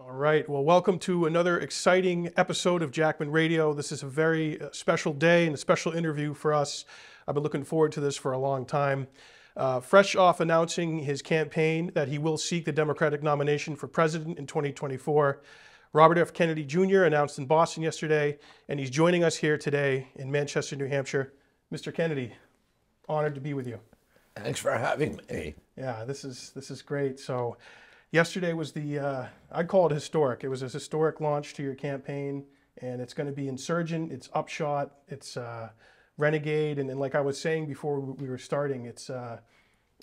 All right. Well, welcome to another exciting episode of Jackman Radio. This is a very uh, special day and a special interview for us. I've been looking forward to this for a long time. Uh, fresh off announcing his campaign that he will seek the Democratic nomination for president in 2024, Robert F. Kennedy Jr. announced in Boston yesterday, and he's joining us here today in Manchester, New Hampshire. Mr. Kennedy, honored to be with you. Thanks for having me. Yeah, this is this is great. So, yesterday was the uh, I'd call it historic. It was a historic launch to your campaign, and it's going to be insurgent. It's upshot. It's uh, renegade, and, and like I was saying before we were starting, it's uh,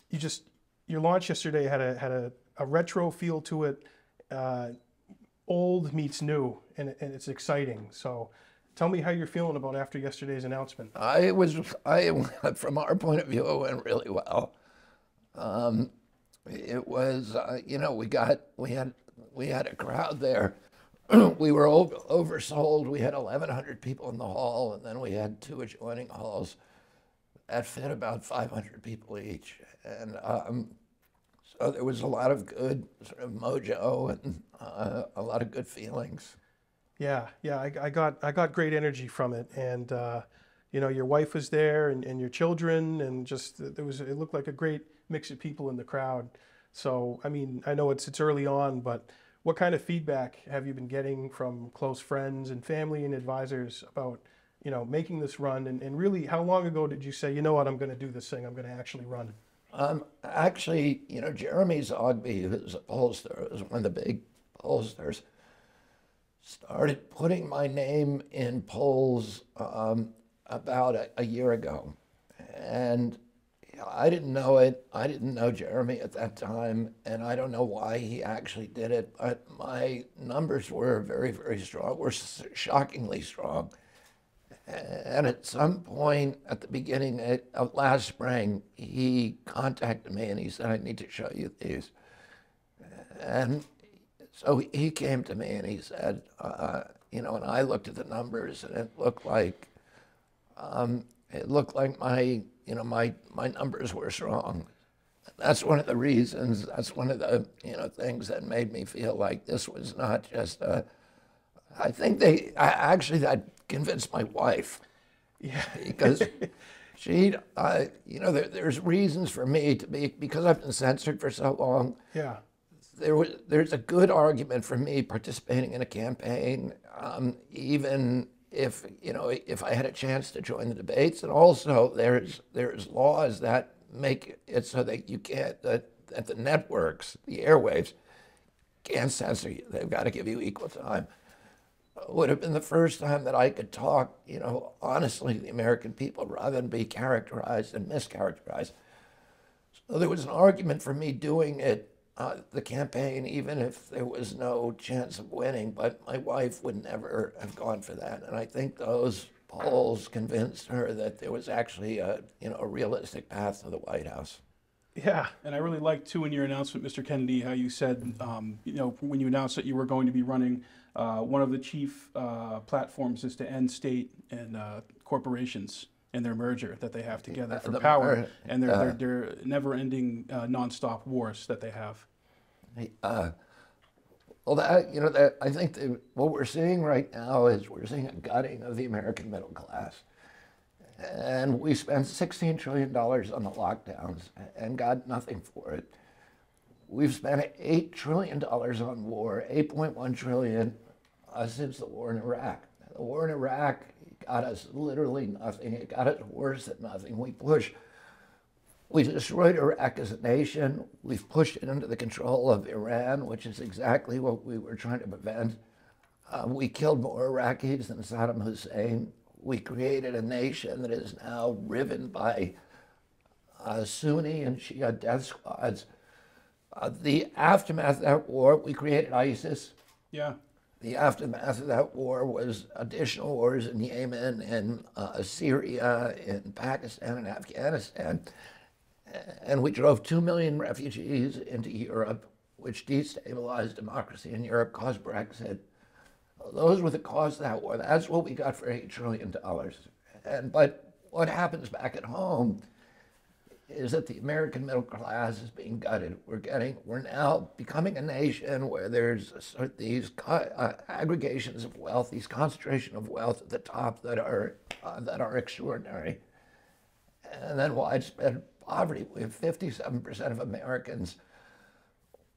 you just your launch yesterday had a had a, a retro feel to it. Uh, old meets new, and, and it's exciting. So. Tell me how you're feeling about after yesterday's announcement. I was, I from our point of view, it went really well. Um, it was, uh, you know, we got, we had, we had a crowd there. we were over, oversold. We had 1,100 people in the hall, and then we had two adjoining halls that fit about 500 people each. And um, so there was a lot of good sort of mojo and uh, a lot of good feelings. Yeah, yeah, I, I, got I got great energy from it, and uh, you know, your wife was there, and, and your children, and just there was it looked like a great mix of people in the crowd. So, I mean, I know it's it's early on, but what kind of feedback have you been getting from close friends and family and advisors about you know making this run, and, and really, how long ago did you say, you know what, I'm going to do this thing, I'm going to actually run? Um, actually, you know, Jeremy Zogby, who's a pollster, is one of the big pollsters started putting my name in polls um, about a, a, year ago. And I didn't know it. I didn't know Jeremy at that time, and I don't know why he actually did it. But my numbers were very, very strong, were shockingly strong. And at some point at the beginning of last spring, he contacted me and he said, I need to show you these. And so he came to me and he said, uh, you know, and I looked at the numbers and it looked like, um, it looked like my, you know, my, my numbers were strong. That's one of the reasons, that's one of the, you know, things that made me feel like this was not just a, I think they, I, actually, that convinced my wife. Yeah. Because she, uh, you know, there, there's reasons for me to be, because I've been censored for so long. Yeah there was, there's a good argument for me participating in a campaign, um, even if you know if I had a chance to join the debates. And also, there's there's laws that make it so that you can't that, that the networks, the airwaves, can't censor you. They've got to give you equal time. It would have been the first time that I could talk, you know, honestly to the American people rather than be characterized and mischaracterized. So there was an argument for me doing it uh, the campaign, even if there was no chance of winning. But my wife would never have gone for that, and I think those polls convinced her that there was actually a you know a realistic path to the White House. Yeah, and I really liked too in your announcement, Mr. Kennedy, how you said, um, you know, when you announced that you were going to be running, uh, one of the chief uh, platforms is to end state and uh, corporations and their merger that they have together for the, power and their, uh, their, their never-ending uh, nonstop wars that they have. Uh, well, that, you know, that, I think that what we're seeing right now is we're seeing a gutting of the American middle class. And we spent $16 trillion on the lockdowns and got nothing for it. We've spent $8 trillion on war, 8.1 trillion uh, since the war in Iraq. The war in Iraq got us literally nothing. It got us worse than nothing. We pushed we destroyed Iraq as a nation. We've pushed it under the control of Iran, which is exactly what we were trying to prevent. Uh, we killed more Iraqis than Saddam Hussein. We created a nation that is now riven by uh, Sunni and Shia death squads. Uh, the aftermath of that war, we created ISIS. Yeah. The aftermath of that war was additional wars in Yemen and uh, Syria, in Pakistan and Afghanistan and we drove 2 million refugees into Europe, which destabilized democracy in Europe, caused Brexit. Those were the costs of that war. That's what we got for $8 trillion. And, but what happens back at home is that the American middle class is being gutted. We're getting, we're now becoming a nation where there's these uh, aggregations of wealth, these concentration of wealth at the top that are uh, that are extraordinary, and then widespread poverty. We have 57% of Americans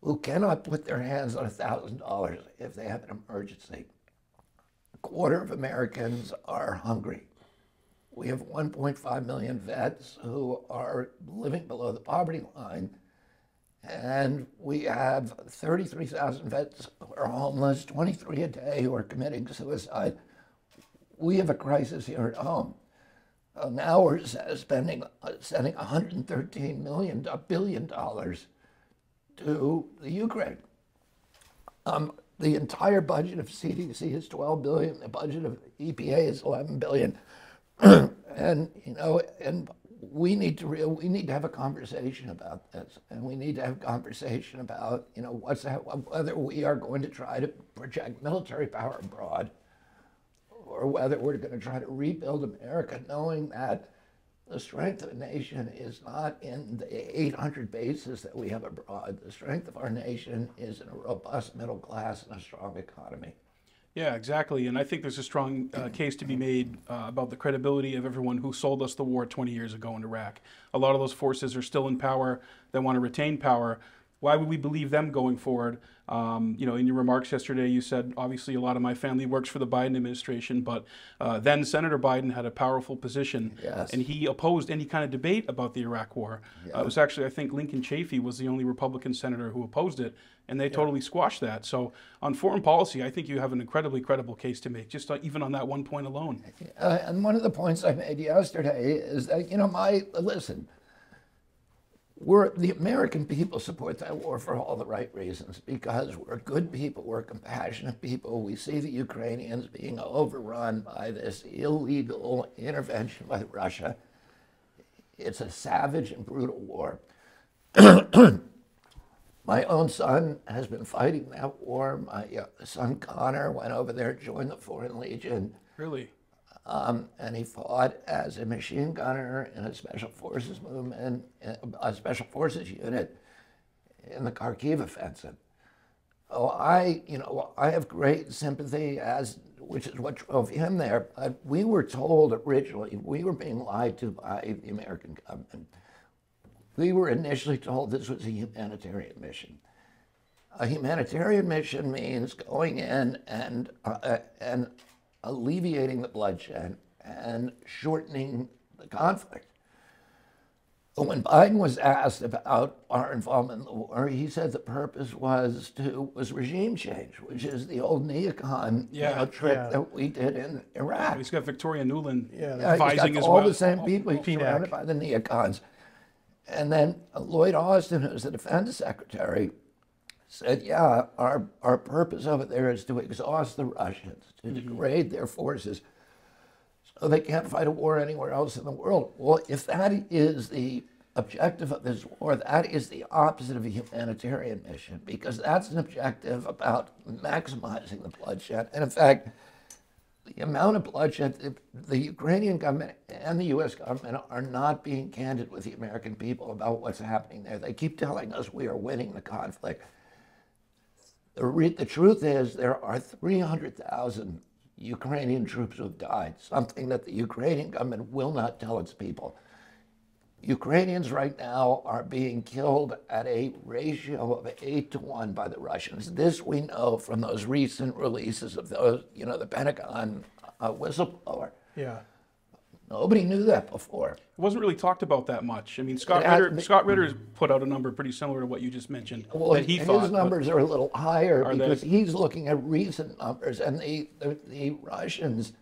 who cannot put their hands on $1,000 if they have an emergency. A quarter of Americans are hungry. We have 1.5 million vets who are living below the poverty line. And we have 33,000 vets who are homeless, 23 a day who are committing suicide. We have a crisis here at home. Uh, now we're spending, uh, sending 113 million, a billion dollars to the Ukraine. Um, the entire budget of CDC is 12 billion. The budget of EPA is 11 billion. and you know, and we need to real we need to have a conversation about this, and we need to have a conversation about you know what's that, whether we are going to try to project military power abroad, or whether we're going to try to rebuild America, knowing that the strength of a nation is not in the 800 bases that we have abroad. The strength of our nation is in a robust middle class and a strong economy. Yeah, exactly. And I think there's a strong uh, case to be made uh, about the credibility of everyone who sold us the war 20 years ago in Iraq. A lot of those forces are still in power that want to retain power. Why would we believe them going forward? Um, you know, in your remarks yesterday, you said obviously a lot of my family works for the Biden administration, but uh, then Senator Biden had a powerful position, Yes. and he opposed any kind of debate about the Iraq War. Uh, it was actually, I think, Lincoln Chafee was the only Republican senator who opposed it, and they totally squashed that. So on foreign policy, I think you have an incredibly credible case to make, just uh, even on that one point alone. Uh, and one of the points I made yesterday is that, you know, my, listen, we're, the American people support that war for all the right reasons because we're good people, we're compassionate people. We see the Ukrainians being overrun by this illegal intervention by Russia. It's a savage and brutal war. My own son has been fighting that war. My uh, son Connor went over there, joined the Foreign Legion. Really? Um, and he fought as a machine gunner in a special forces movement, a special forces unit in the Kharkiv offensive. Oh, I, you know, I have great sympathy as, which is what drove him there. But we were told originally, we were being lied to by the American government. We were initially told this was a humanitarian mission. A humanitarian mission means going in and uh, and alleviating the bloodshed and shortening the conflict. But when Biden was asked about our involvement in the war, he said the purpose was to was regime change, which is the old neocon you Yeah, know, trick yeah. that we did in Iraq. He's got Victoria Nuland Yeah, Yeah, he's advising got as all well. the same people. He's surrounded by the neocons. And then Lloyd Austin, who's the defense secretary, said, yeah, our, our purpose over there is to exhaust the Russians, to mm-hmm. degrade their forces so they can't fight a war anywhere else in the world. Well, if that is the objective of this war, that is the opposite of a humanitarian mission because that's an objective about maximizing the bloodshed. And in fact, the amount of bloodshed, the, the Ukrainian government and the U.S. government are not being candid with the American people about what's happening there. They keep telling us we are winning the conflict. The, the truth is, there are 300,000 Ukrainian troops who have died, something that the Ukrainian government will not tell its people. Ukrainians right now are being killed at a ratio of eight to one by the Russians. This we know from those recent releases of those, you know, the Pentagon uh, whistleblower. Yeah. Nobody knew that before. It wasn't really talked about that much. I mean, Scott Ritter, Scott Ritter has put out a number pretty similar to what you just mentioned Well, that he his thought. but- numbers are a little higher Are they? because he's looking at recent numbers, and the the, the Russians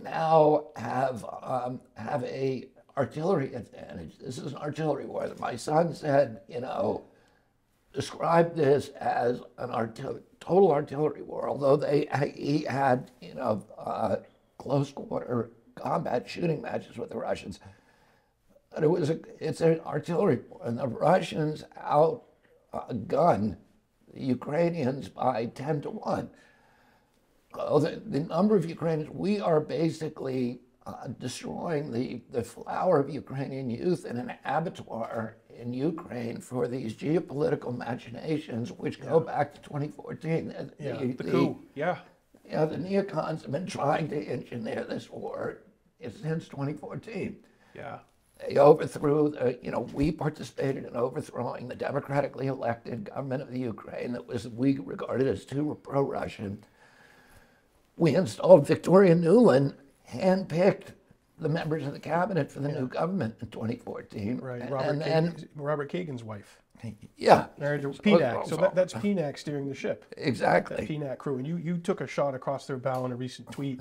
now have um, have a artillery advantage. This is an artillery war. My son said, you know, described this as an artil- total artillery war, although they he had you know uh, close quarter combat shooting matches with the Russians. But it was a, it's an artillery war, and the Russians outgun the Ukrainians by ten to one. Oh, the, the number of Ukrainians, we are basically uh, destroying the, the flower of Ukrainian youth in an abattoir in Ukraine for these geopolitical machinations, which go back to 2014. The- Yeah, The coup, yeah. Yeah, the neocons have been trying to engineer this war since 2014. Yeah. They overthrew, the, you know, we participated in overthrowing the democratically elected government of the Ukraine that was, we regarded as too pro Russian. We installed Victoria Nuland, handpicked the members of the cabinet for the new government in 2014. Right, And- Robert, and Kagan, then, Robert Kagan's wife. yeah, Married to So- PNAC. So so- that, that's uh, PNAC steering the ship. exactly. PNAC crew. And you, you took a shot across their bow in a recent tweet.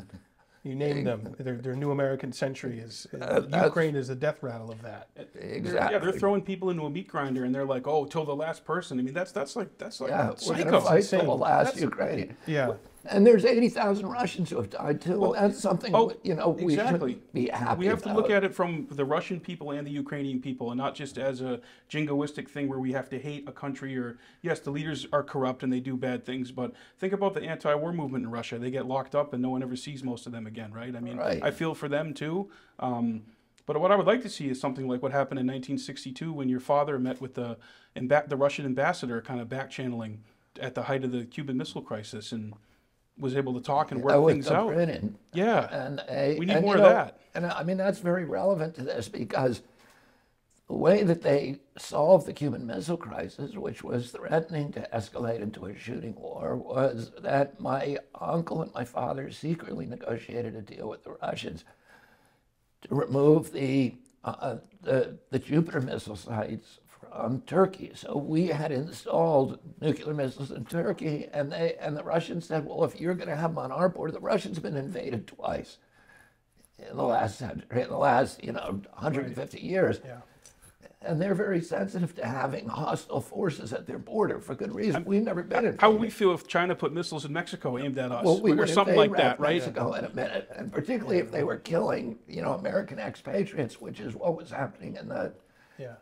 You named them. Their, their new American century is uh, that's- Ukraine is the death rattle of that. Exactly. Yeah, they're throwing people into a meat grinder, and they're like, "Oh, till the last person." I mean, that's that's like that's like Yeah, we're psycho. going to fight till the last That's- Ukrainian. Yeah. And there's 80,000 Russians who have died too. and that's something, oh, you know, we exactly. should be happy We have to look at it from the Russian people and the Ukrainian people, and not just as a jingoistic thing where we have to hate a country or yes, the leaders are corrupt and they do bad things, but think about the anti-war movement in Russia. They get locked up and no one ever sees most of them again, right? I mean, Right. I feel for them too. Um, but what I would like to see is something like what happened in 1962 when your father met with the the Russian ambassador, kind of back channeling at the height of the Cuban Missile Crisis, and was able to talk and work Uh, things out. Yeah. And, uh, We need and, more you of know, that. And I mean, that's very relevant to this because the way that they solved the Cuban Missile Crisis, which was threatening to escalate into a shooting war, was that my uncle and my father secretly negotiated a deal with the Russians to remove the, uh, the, the Jupiter missile sites from Turkey. So we had installed nuclear missiles in Turkey, and they and the Russians said, "Well, if you're going to have them on our border, the Russians have been invaded twice in the last century, in the last you know 150 years." Yeah. And they're very sensitive to having hostile forces at their border for good reason. We've never been invaded. How would we feel if China put missiles in Mexico aimed at us, Well, we or something like that, right? Mexico in a minute, and particularly if they were killing, you know, American expatriates, which is what was happening in the Yeah.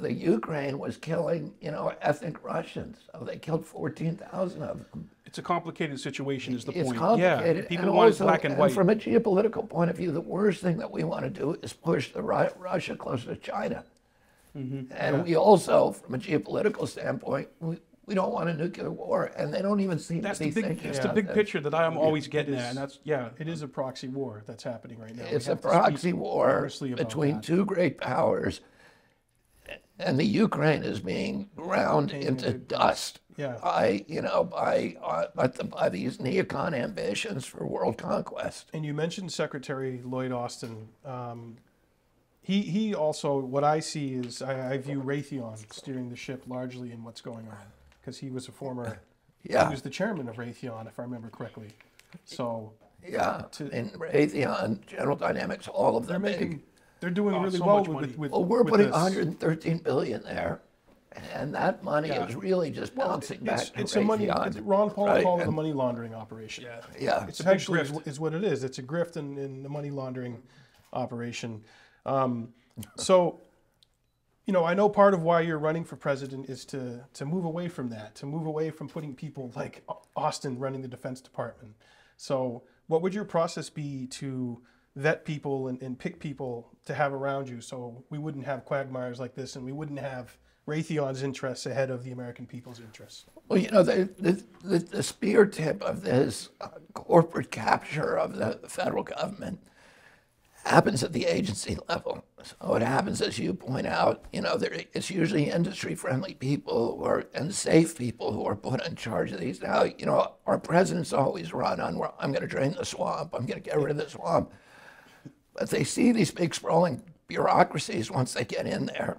The Ukraine was killing, you know, ethnic Russians. So they killed 14,000 of them. It's a complicated situation, is the It's point. complicated. Yeah, people and want also, it black and white. from a geopolitical point of view, the worst thing that we want to do is push the Ru- Russia closer to China. Mm-hmm. And we also, from a geopolitical standpoint, we, we don't want a nuclear war, and they don't even seem that's to the big, thinking that's the big picture that I'm always getting is. at, and that's yeah. It is a proxy war that's happening right now. It's a have to speak proxy war between that. two great powers, and the Ukraine is being ground into dust Yeah. by you know by uh, by, the, by these neocon ambitions for world conquest. And you mentioned Secretary Lloyd Austin. Um, he he also what I see is I, I view Raytheon steering the ship largely in what's going on because he was a former Yeah, he was the chairman of Raytheon if I remember correctly. So yeah. to- In Raytheon, General Dynamics, all of them. they're making they're doing Oh, really so well much with, with, with Well, we're with putting this. 113 billion there, and that money Yeah. is really just bouncing back It's, to it's a money. It's, Ron Paul right? called it a money laundering operation. Yeah. Yeah, It's a big essentially is, grift. is what it is. It's a grift and, and the money laundering operation. Um, so, you know, I know part of why you're running for president is to to move away from that, to move away from putting people like Austin running the Defense Department. So, what would your process be to vet people and, and pick people to have around you so we wouldn't have quagmires like this and we wouldn't have Raytheon's interests ahead of the American people's interests? Well, you know, the, the, the, spear tip of this uh, corporate capture of the federal government happens at the agency level. So it happens, as you point out, you know, there, it's usually industry-friendly people are, and safe people who are put in charge of these. Now, you know, our presidents always run on, I'm going to drain the swamp, I'm going to get rid of the swamp. But they see these big sprawling bureaucracies once they get in there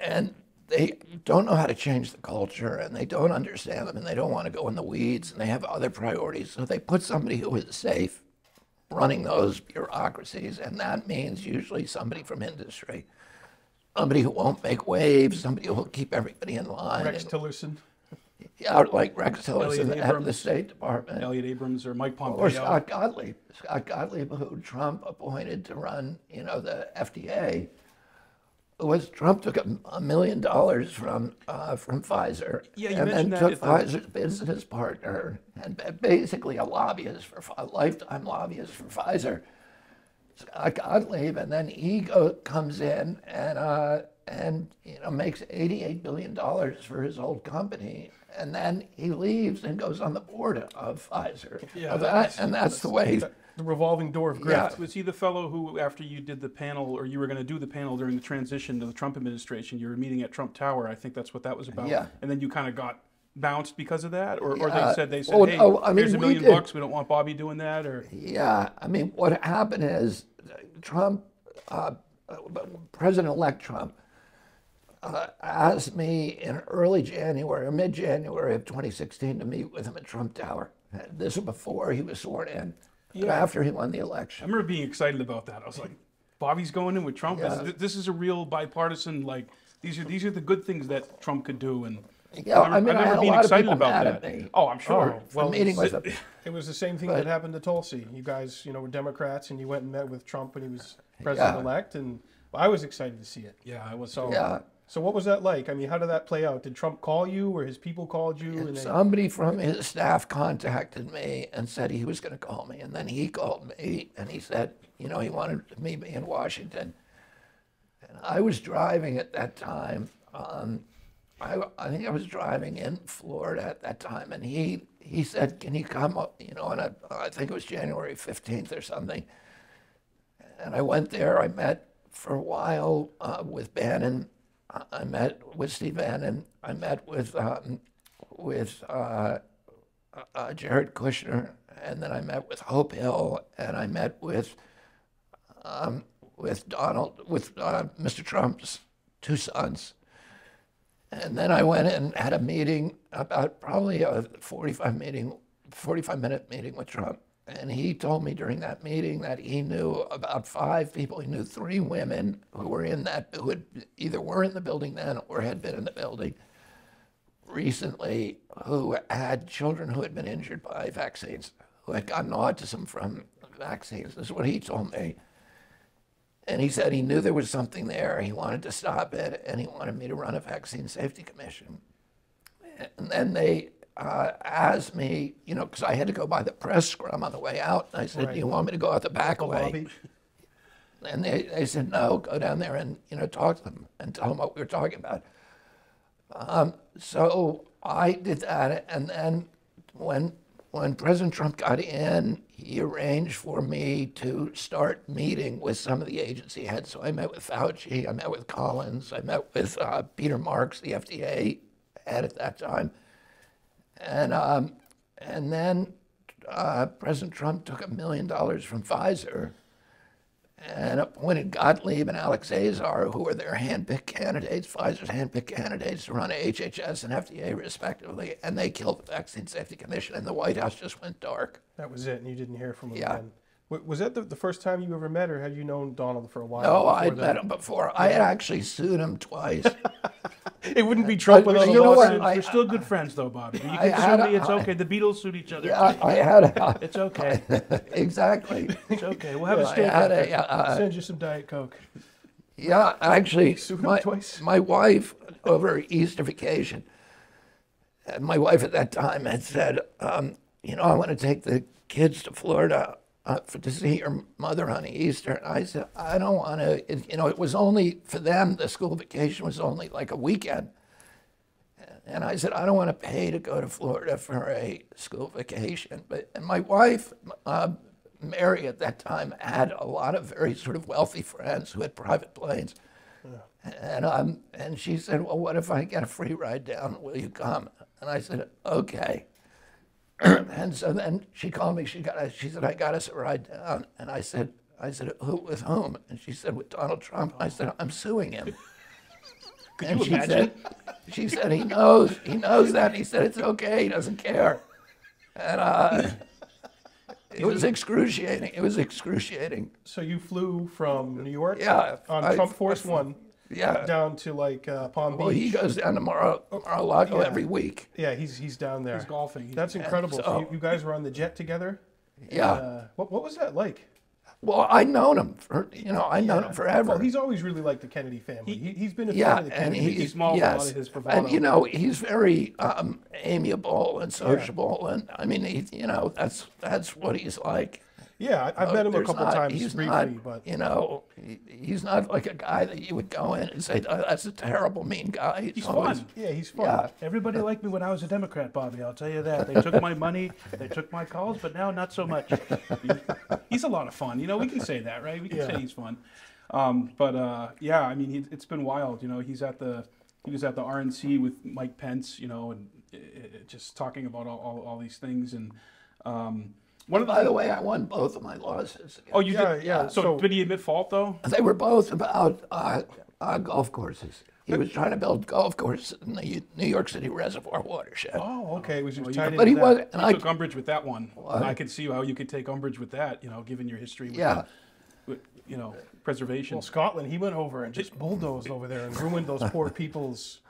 and they don't know how to change the culture and they don't understand them and they don't want to go in the weeds and they have other priorities. So they put somebody who is safe running those bureaucracies, and that means usually somebody from industry. Somebody who won't make waves, somebody who will keep everybody in line. Rex Tillerson. Yeah, like Rex Tillerson, head of the State Department. Elliot Abrams or Mike Pompeo. Or Scott Gottlieb. Scott Gottlieb, who Trump appointed to run, you know, the FDA, was Trump took a, a million dollars from uh, from Pfizer, Yeah, you and then that took at the- Pfizer's business partner and basically a lobbyist for a lifetime lobbyist for Pfizer, Scott Gottlieb, and then he go, comes in and uh, and you know makes eighty-eight billion dollars for his old company, and then he leaves and goes on the board of Pfizer. Yeah, Of that, and that's the way. The revolving door of Yeah. Was he the fellow who, after you did the panel, or you were going to do the panel during the transition to the Trump administration, you were meeting at Trump Tower? I think that's what that was about. Yeah. And then you kind of got bounced because of that, or, or Yeah. they said they said, Oh, hey, oh, I mean, here's a million did- bucks. We don't want Bobby doing that, or Yeah, I mean, what happened is Trump, uh, President-elect Trump, uh, asked me in early January or mid-January of 2016 to meet with him at Trump Tower. This was before he was sworn in, but Yeah. after he won the election. I remember being excited about that. I was like, Bobby's going in with Trump. This- Yeah. This, is a real bipartisan. Like these are these are the good things that Trump could do, and Yeah, I mean, I had a lot of people mad that. Oh, I'm sure. Oh, for well, meeting with him. It was the same thing that happened to Tulsi. You guys, you know, were Democrats, and you went and met with Trump when he was president-elect, and I was excited to see it. yeah, I was. So, Yeah. So what was that like? I mean, how did that play out? Did Trump call you, or his people called you? And they, Somebody from his staff contacted me and said he was going to call me. And then he called me and he said, you know, he wanted to meet me in Washington. And I was driving at that time. Um, I, I think I was driving in Florida at that time. And he, he said, can you come up, you know, on I think it was January 15th or something. And I went there. I met for a while uh, with Bannon. I- met with Steve Bannon. I met with um, with uh, uh, Jared Kushner, and then I met with Hope Hill, and I met with um, with Donald, with uh, Mr. Trump's two sons. And then I went and had a meeting about probably a 45 meeting, 45 minute meeting with Trump. And he told me during that meeting that he knew about five people. He knew three women who were in that, who had either were in the building then or had been in the building recently who had children who had been injured by vaccines, who had gotten autism from vaccines. This is what he told me. And he said he knew there was something there. He wanted to stop it, and he wanted me to run a vaccine safety commission. And then they uh, asked me, you know, because I had to go by the press scrum on the way out. And I said, Right. "Do you want me to go out the back way?" lobby? And they, they said, no, go down there and, you know, talk to them and tell them what we were talking about. Um, so I did that. And then when, when President Trump got in, he arranged for me to start meeting with some of the agency heads. So I met with Fauci, I met with Collins, I met with uh, Peter Marks, the FDA head at that time. And, um, and then uh, President Trump took a million dollars from Pfizer and appointed Gottlieb and Alex Azar, who were their handpicked candidates, Pfizer's handpicked candidates to run HHS and FDA respectively, and they killed the Vaccine Safety Commission, and the White House just went dark. That was it, and you didn't hear from them Yeah. again. W- Was that the, the first time you ever met, or had you known Donald for a while? No, I'd that? met him before. I had actually sued him twice. It wouldn't be Trump without you know what? I- We're still good friends, though, Bobby. You I can sue a- me. It's I- okay. The Beatles sued each other. I, I had a, It's okay. exactly. It's okay. We'll have a steak. had after. a, uh, Send you some Diet Coke. Yeah, actually, Sued him my, twice? my wife over Easter vacation, my wife at that time had said, um, you know, I want to take the kids to Florida uh, for, to see your mother on Easter. And I said, I don't want to, you know, it was only, for them, the school vacation was only like a weekend. And I said, I don't want to pay to go to Florida for a school vacation. But and my wife, uh, Mary, at that time, had a lot of very sort of wealthy friends who had private planes. And um, and she said, well, what if I get a free ride down? Will you come? And I said, okay. and so then she called me. She got. She said, I got us a ride down. And I said, I said, who with whom? And she said, with Donald Trump. I said, I'm suing him. and you she imagine? said, she said he knows. He knows that. He said it's okay. He doesn't care. And uh, it was excruciating. It was excruciating. So you flew from New York Yeah, on I- Trump Force One Yeah. down to like uh, Palm Well, Beach. he goes down to Mar- Mar-a-Lago Yeah. every week. yeah, he's he's down there. He's golfing. He's- That's incredible. So, so- you, you guys were on the jet together. Yeah. Uh, what what was that like? Well, I known him for you know I known him forever. Well, he's always really liked the Kennedy family. He, he's been a fan yeah, of the and Kennedys. he's, small with a lot yes, of his bravado. and you know he's very um, amiable and sociable, and I mean he, you know that's that's what he's like. Yeah, I've No, met him a couple not- times he's briefly, not, but you know, he, he's not like a guy that you would go in and say, "Oh, "That's a terrible, mean guy." He's always- fun. yeah, he's fun. Yeah, Everybody liked me when I was a Democrat, Bobby. I'll tell you that. They took my money, they took my calls, but now not so much. he's a lot of fun. You know, we can say that, right? We can Yeah. say he's fun. Um, but uh, yeah, I mean, he, it's been wild. You know, he's at the he was at the RNC with Mike Pence. You know, and uh, just talking about all, all, all these things. And um, one of the By the way, I won both of my lawsuits. oh, you Yeah, did yeah, So, so- did he admit fault though? They were both about uh, uh, golf courses. He was trying to build golf courses in the New York City Reservoir watershed. Oh, okay. Was he was you- tied but he that. was, and I I, took umbrage with that one. What? I could see how you could take umbrage with that. You know, given your history with, yeah, with you know preservation. Well, Scotland, he went over and just bulldozed over there and ruined those poor people's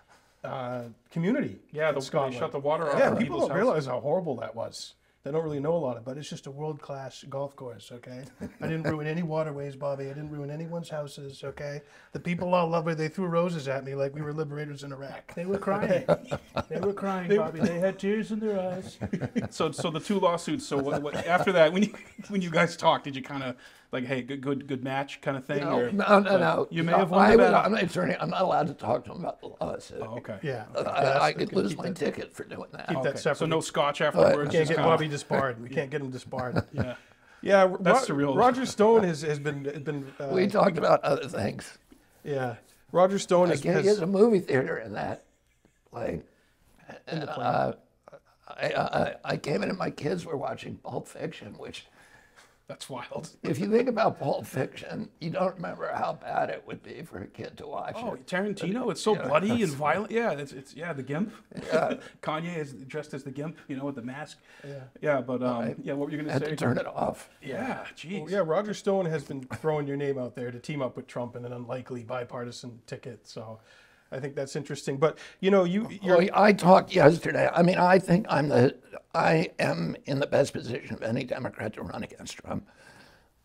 uh, community. yeah, in the, they Scotland. shut the water off. Yeah, people don't houses. realize how horrible that was. They don't really know a lot of it, but it's just a world class golf course, okay? I didn't ruin any waterways, Bobby. I didn't ruin anyone's houses, okay? The people all loved me. They threw roses at me like we were liberators in Iraq. They were crying. They were crying, Bobby. They had tears in their eyes. So, so the two lawsuits. So, what, what, after that, when you when you guys talked, did you kind of like, hey, good, good, good match, kind of thing? no, or, no, no, no. You may No, have won I the was- battle. I'm an attorney. I'm not allowed to talk to him about the lawsuit. Oh, okay. Yeah. I, Yeah, I could keep lose that- my ticket for doing that. Keep Okay. that separate. So no scotch afterwards. we can't just get Bobby disbarred. We can't get him disbarred. Yeah. Yeah, That's Ro- surreal. Roger Stone has, has been has been uh, We talked about other things. yeah. Roger Stone I has, can't has get a movie theater in that plane. in the Uh, I, I, I came in and my kids were watching Pulp Fiction, which, That's wild. if you think about Pulp Fiction, you don't remember how bad it would be for a kid to watch Oh, it. Tarantino! It's so bloody and violent. Yeah, it's, it's yeah the gimp. Yeah. Kanye is dressed as the gimp, you know, with the mask. Yeah. Yeah, but um, Right. yeah, what were you I gonna had say? to turn it off. Yeah, jeez. Well, yeah, Roger Stone has been throwing your name out there to team up with Trump in an unlikely bipartisan ticket. So I think that's interesting. But you know, you you're, Well, I talked yesterday. I mean, I think I'm the, I am in the best position of any Democrat to run against Trump.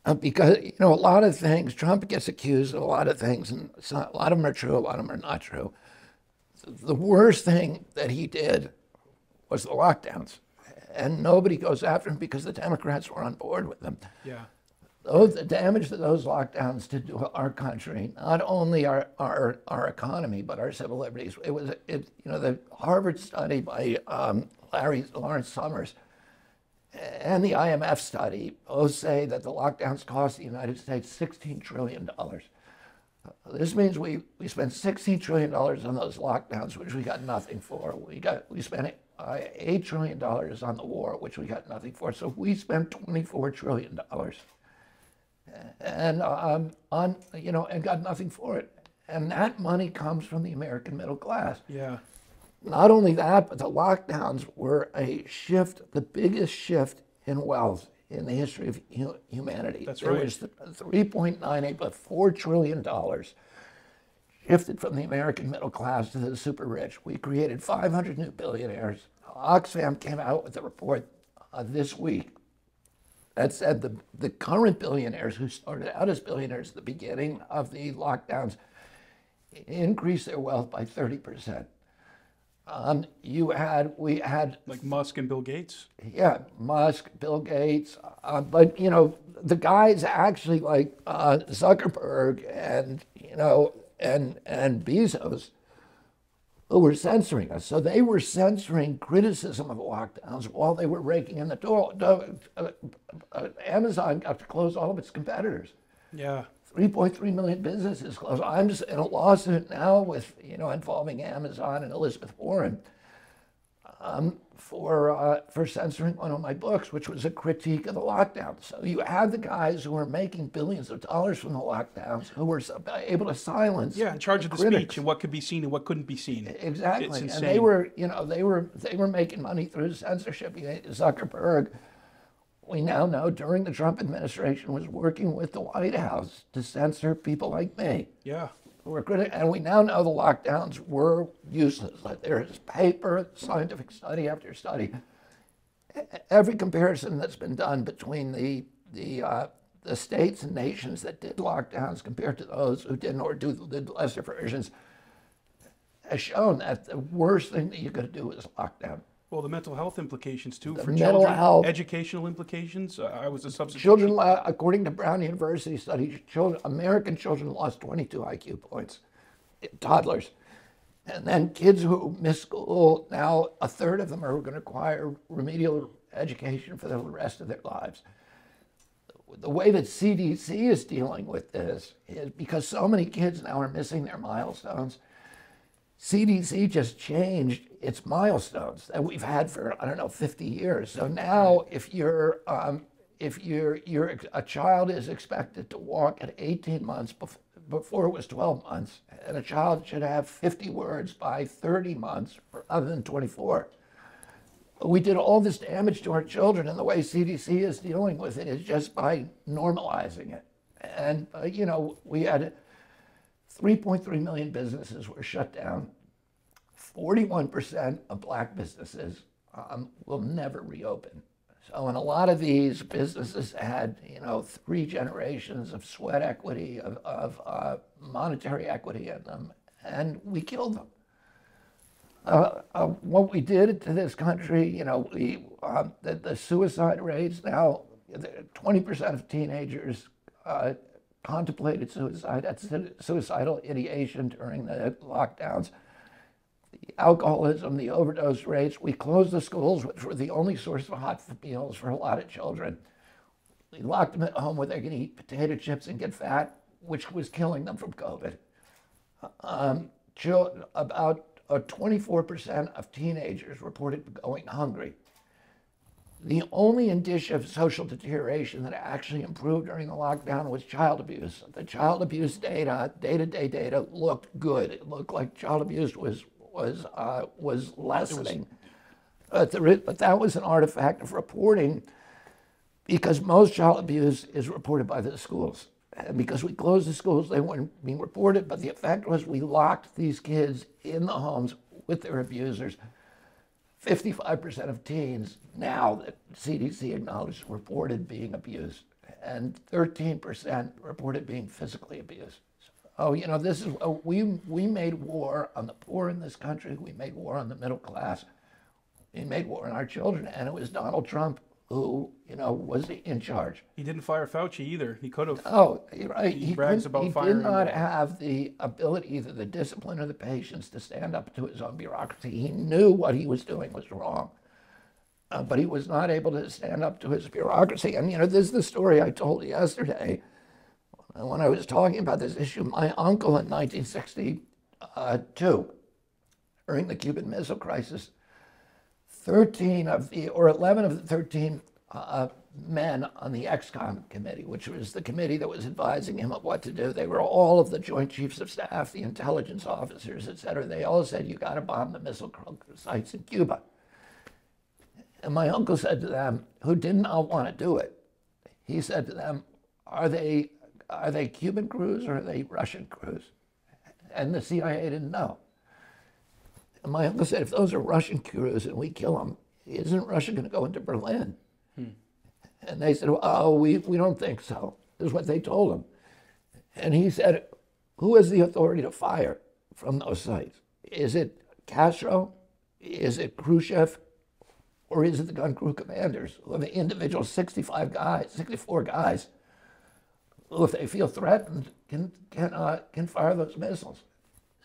Uh, because, you know, a lot of things, Trump gets accused of a lot of things, and so- a lot of them are true, a lot of them are not true. The worst thing that he did was the lockdowns. And nobody goes after him because the Democrats were on board with them. Yeah. Those, the damage that those lockdowns did to our country, not only our, our, our economy, but our civil liberties. It was, it, you know, the Harvard study by um, Larry Lawrence Summers and the IMF study both say that the lockdowns cost the United States $16 trillion. This means we, we spent $16 trillion on those lockdowns, which we got nothing for. We got we spent uh, $8 trillion on the war, which we got nothing for. So we spent $24 trillion and um, on you know and got nothing for it. And that money comes from the American middle class. Yeah. Not only that, but the lockdowns were a shift, the biggest shift in wealth in the history of humanity. That's There right. was 3.98, but $4 trillion shifted from the American middle class to the super rich. We created 500 new billionaires. Oxfam came out with a report uh, this week that said the, the current billionaires who started out as billionaires at the beginning of the lockdowns increased their wealth by 30%. Um, you had, we had Like Musk and Bill Gates. yeah, Musk, Bill Gates, uh, but you know the guys actually like uh, Zuckerberg and you know and and Bezos, who were censoring us. So they were censoring criticism of lockdowns while they were raking in the door. Uh, uh, Amazon got to close all of its competitors. Yeah. 3.3 million businesses closed. I'm just in a lawsuit now with, you know, involving Amazon and Elizabeth Warren um, for, uh, for censoring one of my books, which was a critique of the lockdown. So you had the guys who were making billions of dollars from the lockdowns who were able to silence. Yeah, in charge of the critics. speech and what could be seen and what couldn't be seen. Exactly, and they were, you know, they were they were making money through censorship. Zuckerberg, we now know during the Trump administration was working with the White House to censor people like me. Yeah. Were criti- and we now know the lockdowns were useless. Like there is paper, scientific study after study. Every comparison that's been done between the the uh, the states and nations that did lockdowns compared to those who didn't or do did lesser versions has shown that the worst thing that you could do is lockdown. Well, the mental health implications too The for mental children, health- educational implications. Uh, I was a substitute. Children, according to Brown University studies, children, American children lost 22 IQ points, toddlers. And then kids who miss school, now a third of them are going to require remedial education for the rest of their lives. The way that CDC is dealing with this is because so many kids now are missing their milestones. CDC just changed its milestones that we've had for I don't know 50 years. So now, if you're um, if you're you're a child is expected to walk at 18 months bef- before it was 12 months, and a child should have 50 words by 30 months rather than 24. We did all this damage to our children, and the way CDC is dealing with it is just by normalizing it. And uh, you know, we had 3.3 million businesses were shut down. 41% of black businesses um, will never reopen. So, in a lot of these businesses had, you know, three generations of sweat equity, of, of uh, monetary equity in them, and we killed them. Uh, uh, what we did to this country, you know, we, um, the, the suicide rates now, 20% of teenagers uh, contemplated suicide. Suicidal ideation during the lockdowns. The alcoholism, the overdose rates. We closed the schools, which were the only source of hot meals for a lot of children. We locked them at home where they could eat potato chips and get fat, which was killing them from COVID. Um, about uh, 24% of teenagers reported going hungry. The only indicia of social deterioration that actually improved during the lockdown was child abuse. The child abuse data, day-to-day data, looked good. It looked like child abuse was was uh, was lessening. But, but that was an artifact of reporting because most child abuse is reported by the schools. And because we closed the schools, they weren't being reported. But the effect was we locked these kids in the homes with their abusers. 55% of teens now that CDC acknowledged reported being abused, and 13% reported being physically abused. Oh, you know, this is uh, we we made war on the poor in this country. We made war on the middle class. We made war on our children, and it was Donald Trump who, you know, was in charge. He didn't fire Fauci either. He could have. Oh, right. He He, brags about he firing did not him. have the ability, either the discipline or the patience to stand up to his own bureaucracy. He knew what he was doing was wrong, uh, but he was not able to stand up to his bureaucracy. And, you know, this is the story I told yesterday uh, when I was talking about this issue. My uncle in 1962, during the Cuban Missile Crisis, 13 of the, or 11 of the 13 uh, men on the ExComm committee, which was the committee that was advising him of what to do, they were all of the Joint Chiefs of Staff, the intelligence officers, et cetera. They all said, you got to bomb the missile sites in Cuba. And my uncle said to them, who did not want to do it, he said to them, are they, are they Cuban crews or are they Russian crews? And the CIA didn't know. And my uncle said, if those are Russian crews and we kill them, isn't Russia going to go into Berlin? And they said, oh, we, we don't think so. This is what they told him. And he said, who has the authority to fire from those sites? Is it Castro? Is it Khrushchev? Or is it the gun crew commanders who have an individual 65 guys, 64 guys, who, if they feel threatened, can, can, uh, can fire those missiles?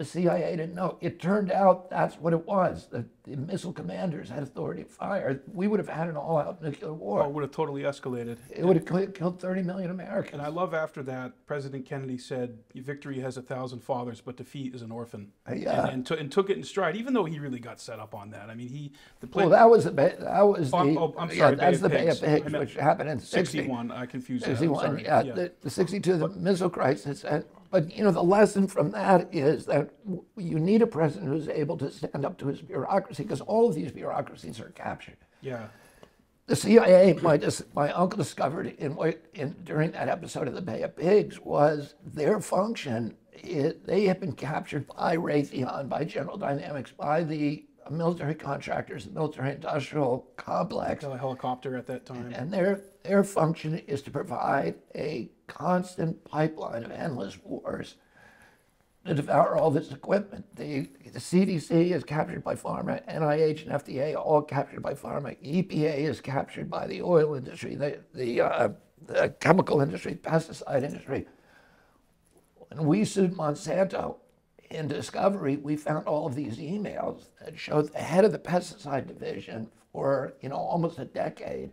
The CIA didn't know. It turned out that's what it was. The, the missile commanders had authority to fire. We would have had an all-out nuclear war. Oh, would have totally escalated. It would have killed 30 million Americans. And I love after that, President Kennedy said, "Victory has a thousand fathers, but defeat is an orphan." Uh, yeah. And, and, to, and took it in stride, even though he really got set up on that. I mean, he the play, well, that was the that was the Oh, I'm- oh, I'm yeah, sorry, Bay that's of the Bay of Pigs. Pigs, which happened in 60. 61. I confused that. 61, sorry. yeah, The, the 62, the missile crisis. And, but you know, the lesson from that is that you need a president who's able to stand up to his bureaucracy because all of these bureaucracies are captured. yeah. The CIA, my, my uncle discovered in, in during that episode of the Bay of Pigs was their function. It, they had been captured by Raytheon, by General Dynamics, by the military contractors, the military industrial complex. A helicopter at that time. And their, their function is to provide a constant pipeline of endless wars to devour all this equipment. The, the CDC is captured by pharma, NIH and FDA all captured by pharma, EPA is captured by the oil industry, the, the, uh, the chemical industry, pesticide industry. When we sued Monsanto in discovery, we found all of these emails that showed the head of the pesticide division for you know almost a decade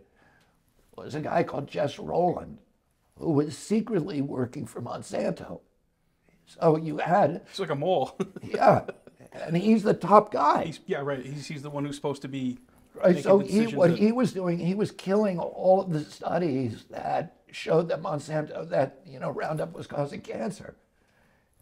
was a guy called Jess Rowland, who was secretly working for Monsanto. So you had, It's like a mole. yeah, and he's the top guy. he's, yeah, right. He's, he's the one who's supposed to be. Right, so he, what that- he was doing, he was killing all of the studies that showed that Monsanto, that you know Roundup was causing cancer.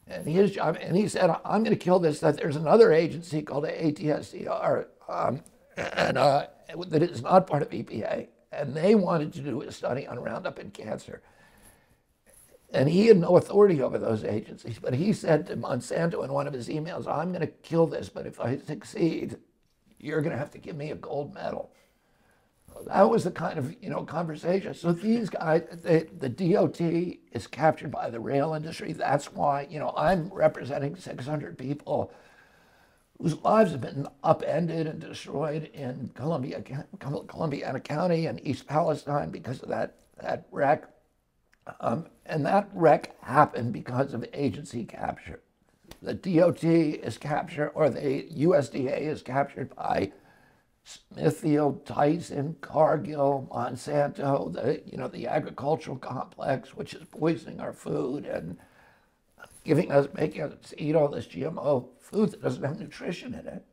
And his job, and he said, "I'm going to kill this." That there's another agency called ATSDR, um, and uh, that is not part of EPA, and they wanted to do a study on Roundup and cancer. And he had no authority over those agencies, but he said to Monsanto in one of his emails, I'm going to kill this, but if I succeed, you're going to have to give me a gold medal. That was the kind of you know conversation. So these guys, the, the DOT is captured by the rail industry. That's why you know I'm representing 600 people whose lives have been upended and destroyed in Columbia, Columbiana County and East Palestine because of that that wreck. Um, and that wreck happened because of agency capture. The DOT is captured, or the USDA is captured by Smithfield, Tyson, Cargill, Monsanto, the you know the agricultural complex, which is poisoning our food and giving us, making us eat all this GMO food that doesn't have nutrition in it.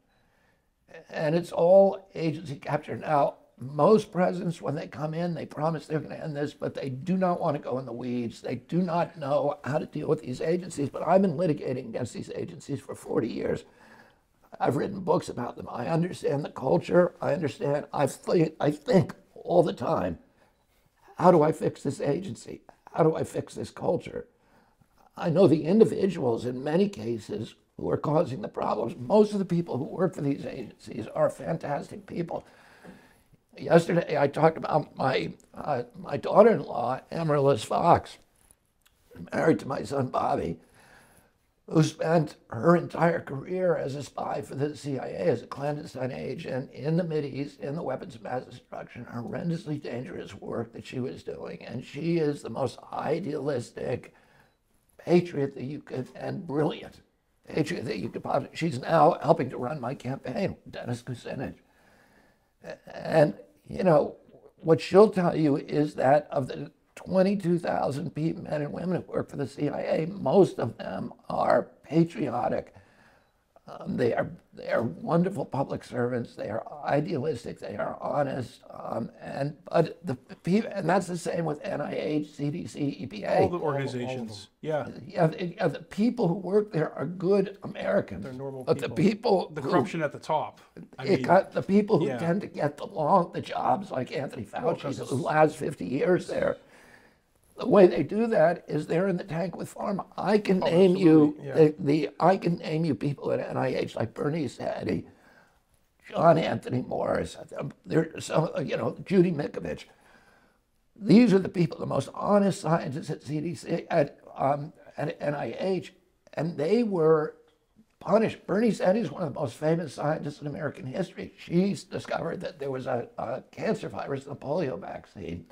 And it's all agency capture. Now, most presidents, when they come in, they promise they're going to end this, but they do not want to go in the weeds. They do not know how to deal with these agencies. But I've been litigating against these agencies for 40 years. I've written books about them. I understand the culture. I understand. I think, I think all the time, how do I fix this agency? How do I fix this culture? I know the individuals in many cases who are causing the problems. Most of the people who work for these agencies are fantastic people. Yesterday, I talked about my uh, my daughter-in-law, Amaryllis Fox, married to my son Bobby, who spent her entire career as a spy for the CIA, as a clandestine agent in the Mideast, in the weapons of mass destruction, horrendously dangerous work that she was doing. And she is the most idealistic patriot that you could, and brilliant patriot that you could possibly. She's now helping to run my campaign, Dennis Kucinich. And, you know, what she'll tell you is that of the 22,000 men and women who work for the CIA, most of them are patriotic. Um, they are they are wonderful public servants. They are idealistic. They are honest. Um, and but the people, and that's the same with NIH, CDC, EPA. all the organizations. yeah. yeah, the, yeah, the people who work there are good Americans. They're normal but the people The who- corruption at the top. I mean, got the people who yeah. tend to get the long the jobs like Anthony Fauci who lasts 50 years there. The way they do that is they're in the tank with pharma. I can name you yeah. the, the I can name you people at NIH like Bernice Eddy, John Anthony Morris, there's some you know Judy Mikovits. These are the people, the most honest scientists at CDC at um, at NIH, and they were punished. Bernice Eddy is one of the most famous scientists in American history. She's discovered that there was a, a cancer virus in the polio vaccine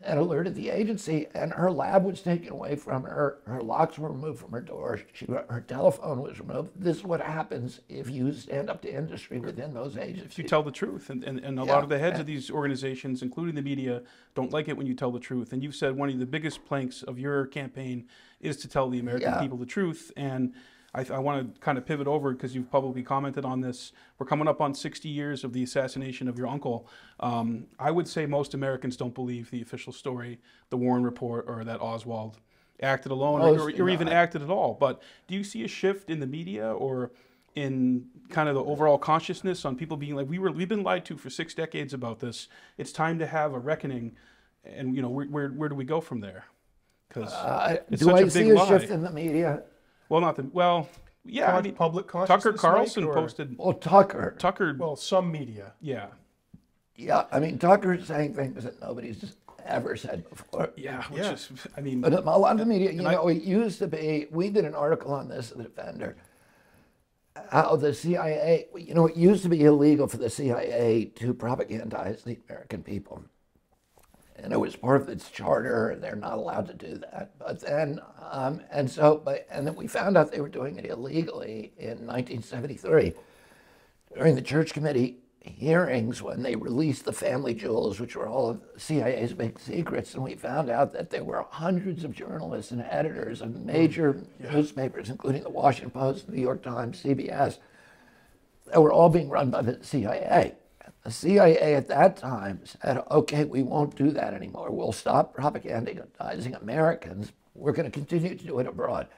and alerted the agency, and her lab was taken away from her. Her locks were removed from her door. She, her telephone was removed. This is what happens if you stand up to industry within those agencies. If you tell the truth. And, and, and a Yeah. lot of the heads of these organizations, including the media, don't like it when you tell the truth. And you've said one of the biggest planks of your campaign is to tell the American Yeah. people the truth. And I, I want to kind of pivot over because you've publicly commented on this. We're coming up on 60 years of the assassination of your uncle. Um, I would say most Americans don't believe the official story, the Warren report, or that Oswald acted alone or, or, or even acted at all. But do you see a shift in the media or in kind of the overall consciousness on people being like we were we've been lied to for six decades about this. It's time to have a reckoning, and you know where where, where do we go from there? Because Uh, do I see a lie. shift in the media? Well, not the well, yeah. I mean, public Tucker Carlson Mike, posted Well, Tucker. Tucker. Well, some media. yeah, Yeah, I mean, Tucker's saying things that nobody's ever said before. Yeah, which Yeah. is, I mean, But a lot of the media, you I- know, it used to be, we did an article on this in the Defender, how the CIA, you know, it used to be illegal for the CIA to propagandize the American people. And it was part of its charter, and they're not allowed to do that. But then, um, and so, but, and then we found out they were doing it illegally in 1973 during the church committee hearings when they released the family jewels, which were all of CIA's big secrets, and we found out that there were hundreds of journalists and editors of major newspapers, including the Washington Post, the New York Times, CBS, that were all being run by the CIA. The CIA at that time said, okay, we won't do that anymore. We'll stop propagandizing Americans. We're going to continue to do it abroad.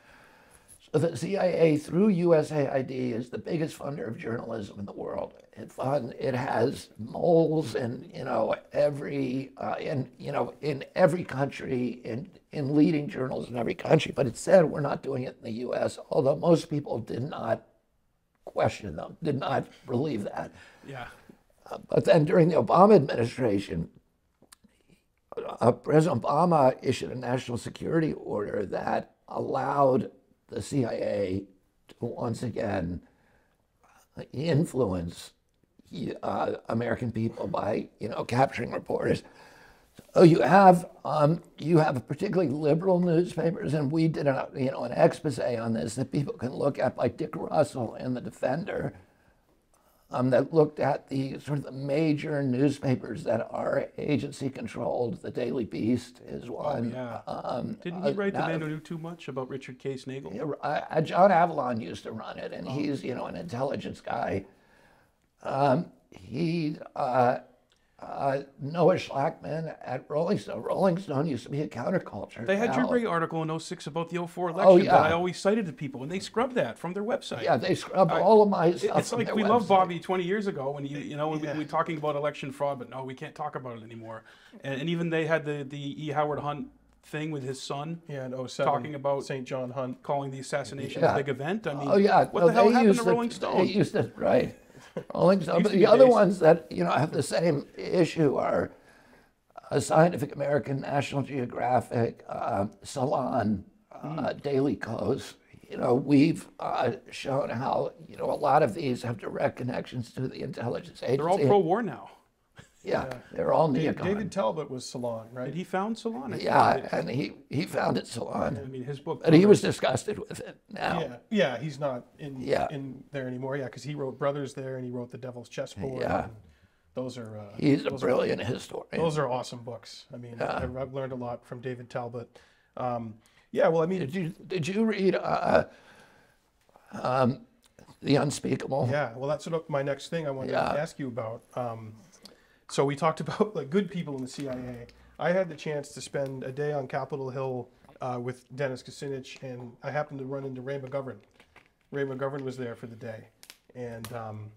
So the CIA, through USAID, is the biggest funder of journalism in the world. It fund, it has moles in you know every uh, in you know in every country in in leading journals in every country. But it said we're not doing it in the U.S. Although most people did not question them, did not believe that. yeah, But then during the Obama administration, uh, President Obama issued a national security order that allowed the CIA to once again influence uh, American people by, you know, capturing reporters. So you have um, you have particularly liberal newspapers, and we did a you know an expose on this that people can look at, like Dick Russell in the Defender, um, that looked at the sort of the major newspapers that are agency controlled. The Daily Beast is one. yeah. Um, Didn't uh, he write The now- Man Who Knew Too Much about Richard Case Nagell? uh, uh, John Avlon used to run it, and he's you know an intelligence guy. Um, he uh, uh, Noah Shachtman at Rolling Stone. Rolling Stone used to be a counterculture. They had your great article in 06 about the 04 election that yeah. I always cited to people, and they scrubbed that from their website. Yeah, they scrubbed all of my stuff. It's from like their we loved. Bobby 20 years ago when you you know when we, Yeah. we were talking about election fraud, but no, we can't talk about it anymore. And, and even they had the the E. Howard Hunt thing with his son Yeah, in 07, Talking about- St. John Hunt. calling the assassination Yeah. a big event. I mean, Oh yeah, what no, the hell happened to Rolling Stone? They used to right. Rolling Stone. But the be other days. ones that you know have the same issue are uh, Scientific American, National Geographic, uh, Salon, uh, Hmm. Daily Kos. You know, we've uh, shown how you know a lot of these have direct connections to the intelligence agency. They're all pro-war now. Yeah, they're all Da- neocon. David Talbot was Salon, right? Did he found Salon? I yeah, he and he he founded Salon, I mean, his book. but he was disgusted with it. Now, Yeah, yeah, he's not in Yeah. in there anymore. Yeah, because he wrote Brothers there, and he wrote The Devil's Chessboard. Yeah. and those are uh, he's a those are- brilliant historian. Those are awesome books. I mean, I've, I've learned a lot from David Talbot. Um, yeah, well, I mean, Did you did you read uh, um, the Unspeakable? yeah, well, that's what my next thing I wanted Yeah. to ask you about. Um, so we talked about like good people in the CIA. I had the chance to spend a day on Capitol Hill uh, with Dennis Kucinich, and I happened to run into Ray McGovern. Ray McGovern was there for the day, and um,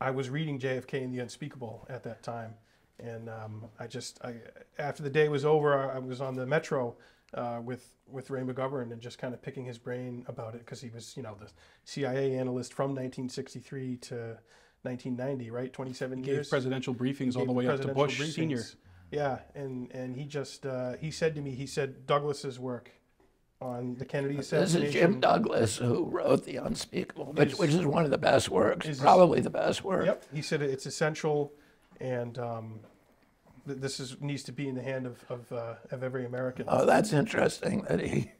I was reading JFK and the Unspeakable at that time, and um, I just I, after the day was over, I, was on the metro uh, with with Ray McGovern and just kind of picking his brain about it because he was you know the CIA analyst from 1963 to 1990, right? 27 gave years. presidential briefings all Gave the way up to presidential Bush Senior. Yeah, and and he just uh, he said to me, he said Douglas's work on the Kennedy This assassination. is Jim Douglas who wrote The Unspeakable, which, Is- which is one of the best works, is- probably the best work. Yep, he said it's essential, and um, th- this is needs to be in the hand of of, uh, of every American. Oh, that's interesting that he.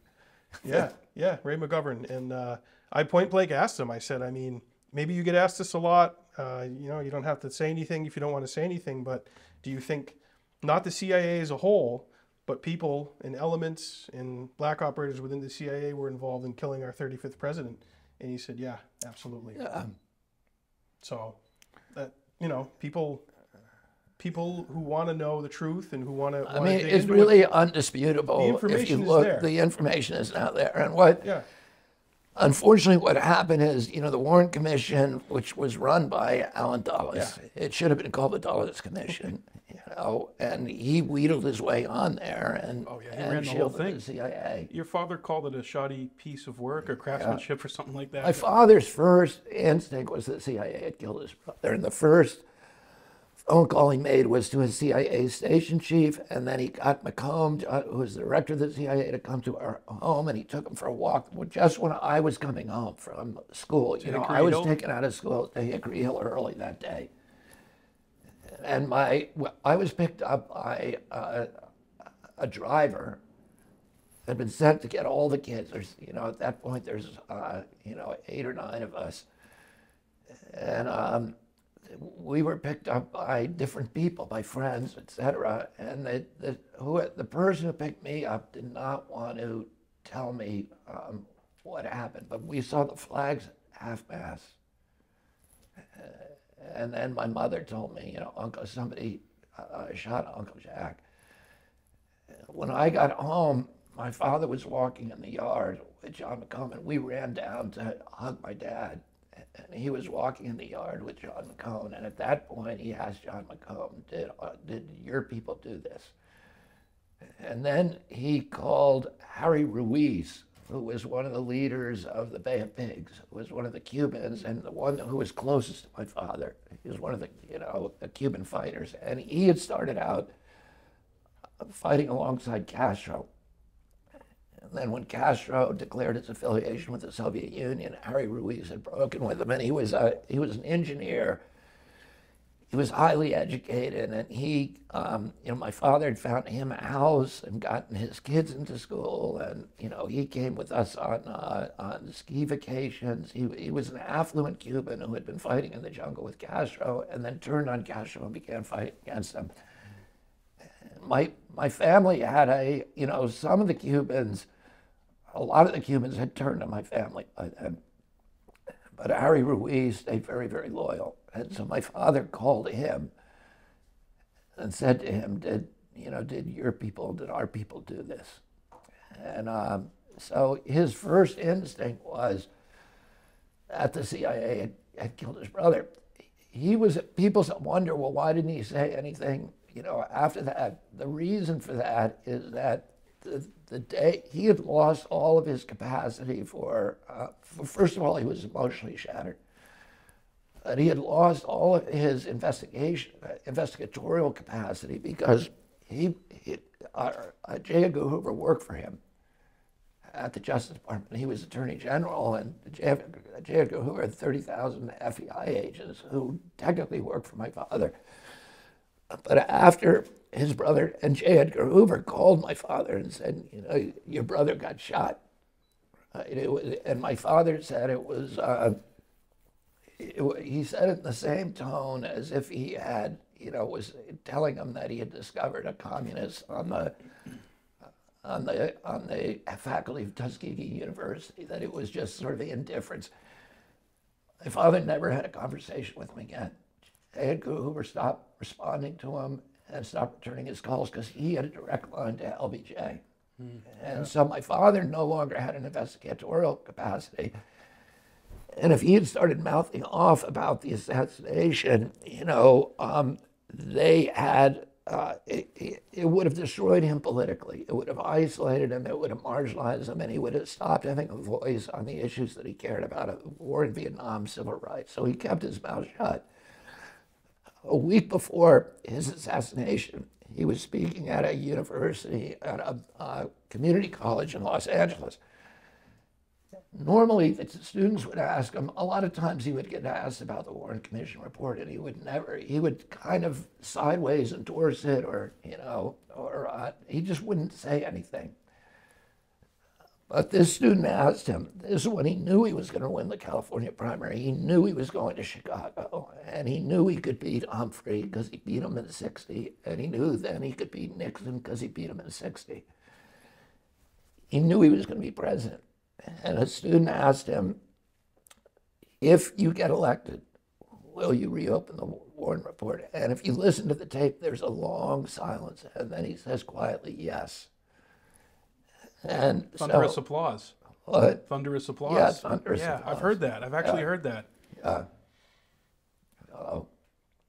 yeah, yeah, Ray McGovern, and uh, I point blank asked him. I said, I mean, maybe you get asked this a lot. Uh, you know, you don't have to say anything if you don't want to say anything. But do you think not the CIA as a whole, but people and elements and black operators within the CIA were involved in killing our 35th president? And he said, yeah, absolutely. Yeah. So that you know, people people who want to know the truth and who want to. I mean, it's really undisputable. The if information you is look, there. the information is now there. And what, Yeah. Unfortunately, what happened is, you know, the Warren Commission, which was run by Allen Dulles, yeah. it should have been called the Dulles Commission, you know, and he wheedled his way on there and, Oh, yeah, he ran the whole thing. the CIA. Your father called it a shoddy piece of work or craftsmanship or something like that. My father's first instinct was that CIA had killed his brother, and the first phone call he made was to his CIA station chief, and then he got McCone, uh, who was the director of the CIA, to come to our home, and he took him for a walk just when I was coming home from school. You know, I was taken out of school to Hickory Hill early that day, and my I was picked up by uh, a driver had been sent to get all the kids. There's, you know, at that point, there's, uh, you know, eight or nine of us. And um, we were picked up by different people, by friends, etc. And the, the, who, the person who picked me up did not want to tell me um, what happened, but we saw the flags half mast. And then my mother told me, you know, Uncle, somebody uh, shot Uncle Jack when I got home, my father was walking in the yard with John McCone, and we ran down to hug my dad. And he was walking in the yard with John McCone, and at that point, he asked John McCone, "Did uh, did your people do this?" And then he called Harry Ruiz, who was one of the leaders of the Bay of Pigs, who was one of the Cubans and the one who was closest to my father. He was one of the you know the Cuban fighters, and he had started out fighting alongside Castro. And then when Castro declared his affiliation with the Soviet Union, Harry Ruiz had broken with him, and he was a, he was an engineer. He was highly educated, and he, um, you know, my father had found him a house and gotten his kids into school, and you know, he came with us on uh, on ski vacations. He he was an affluent Cuban who had been fighting in the jungle with Castro, and then turned on Castro and began fighting against him my my family had a you know some of the Cubans, a lot of the Cubans had turned on my family by then, but Harry Ruiz stayed very very loyal, and so my father called him and said to him, "Did you know? Did your people? Did our people do this?" And um, so his first instinct was that the CIA had, had killed his brother. He was people wonder, well, why didn't he say anything? You know, after that, the reason for that is that the, the day he had lost all of his capacity for, uh, for, first of all, he was emotionally shattered. But he had lost all of his investigation, uh, investigatorial capacity because he, he uh, uh, J. Edgar Hoover worked for him at the Justice Department. He was Attorney General, and J. J. Edgar Hoover had 30,000 FBI agents who technically worked for my father. But after his brother and J. Edgar Hoover called my father and said, you know, your brother got shot. Uh, was, and my father said it was, uh, it, he said it in the same tone as if he had, you know, was telling him that he had discovered a communist on the, on the, on the faculty of Tuskegee University, that it was just sort of indifference. My father never had a conversation with him again. Edgar Hoover stopped responding to him and stopped returning his calls because he had a direct line to LBJ. And so my father no longer had an investigatorial capacity. And if he had started mouthing off about the assassination, you know, um, they had, uh, it, it, it would have destroyed him politically. It would have isolated him, it would have marginalized him, and he would have stopped having a voice on the issues that he cared about uh, war in Vietnam, civil rights. So he kept his mouth shut a week before his assassination, he was speaking at a university, at a uh, community college in Los Angeles. Normally, the students would ask him, a lot of times he would get asked about the Warren Commission report, and he would never, he would kind of sideways endorse it, or, you know, or uh, he just wouldn't say anything. But this student asked him, this is when he knew he was going to win the California primary. He knew he was going to Chicago, and he knew he could beat Humphrey because he beat him in 60, and he knew then he could beat Nixon because he beat him in 60. He knew he was going to be president. And a student asked him, if you get elected, will you reopen the Warren report? And if you listen to the tape, there's a long silence, and then he says quietly, yes. And Thunderous so, applause. what? Thunderous applause. Yeah, thunderous Yeah, I've heard that. I've actually heard that. Oh,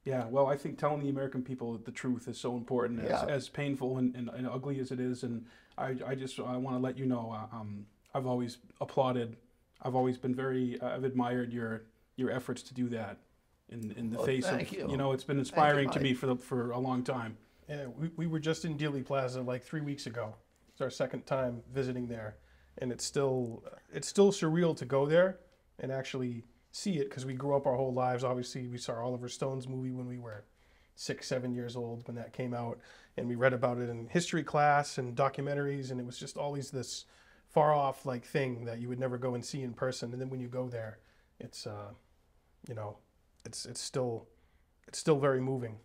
Yeah, well, I think telling the American people the truth is so important, as, Yeah. as painful and, and, and ugly as it is. And I, I just I want to let you know, uh, um, I've always applauded. I've always been very. Uh, I've admired your your efforts to do that. in, in the Well, face thank of, you. know, it's been inspiring to me for, the, for a long time. Yeah, we, we were just in Dealey Plaza like three weeks ago. It's our second time visiting there, and it's still it's still surreal to go there and actually see it because we grew up our whole lives. Obviously, we saw Oliver Stone's movie when we were six, seven years old when that came out, and we read about it in history class and documentaries, and it was just always this far off like thing that you would never go and see in person. And then when you go there, it's uh, you know, it's it's still it's still very moving.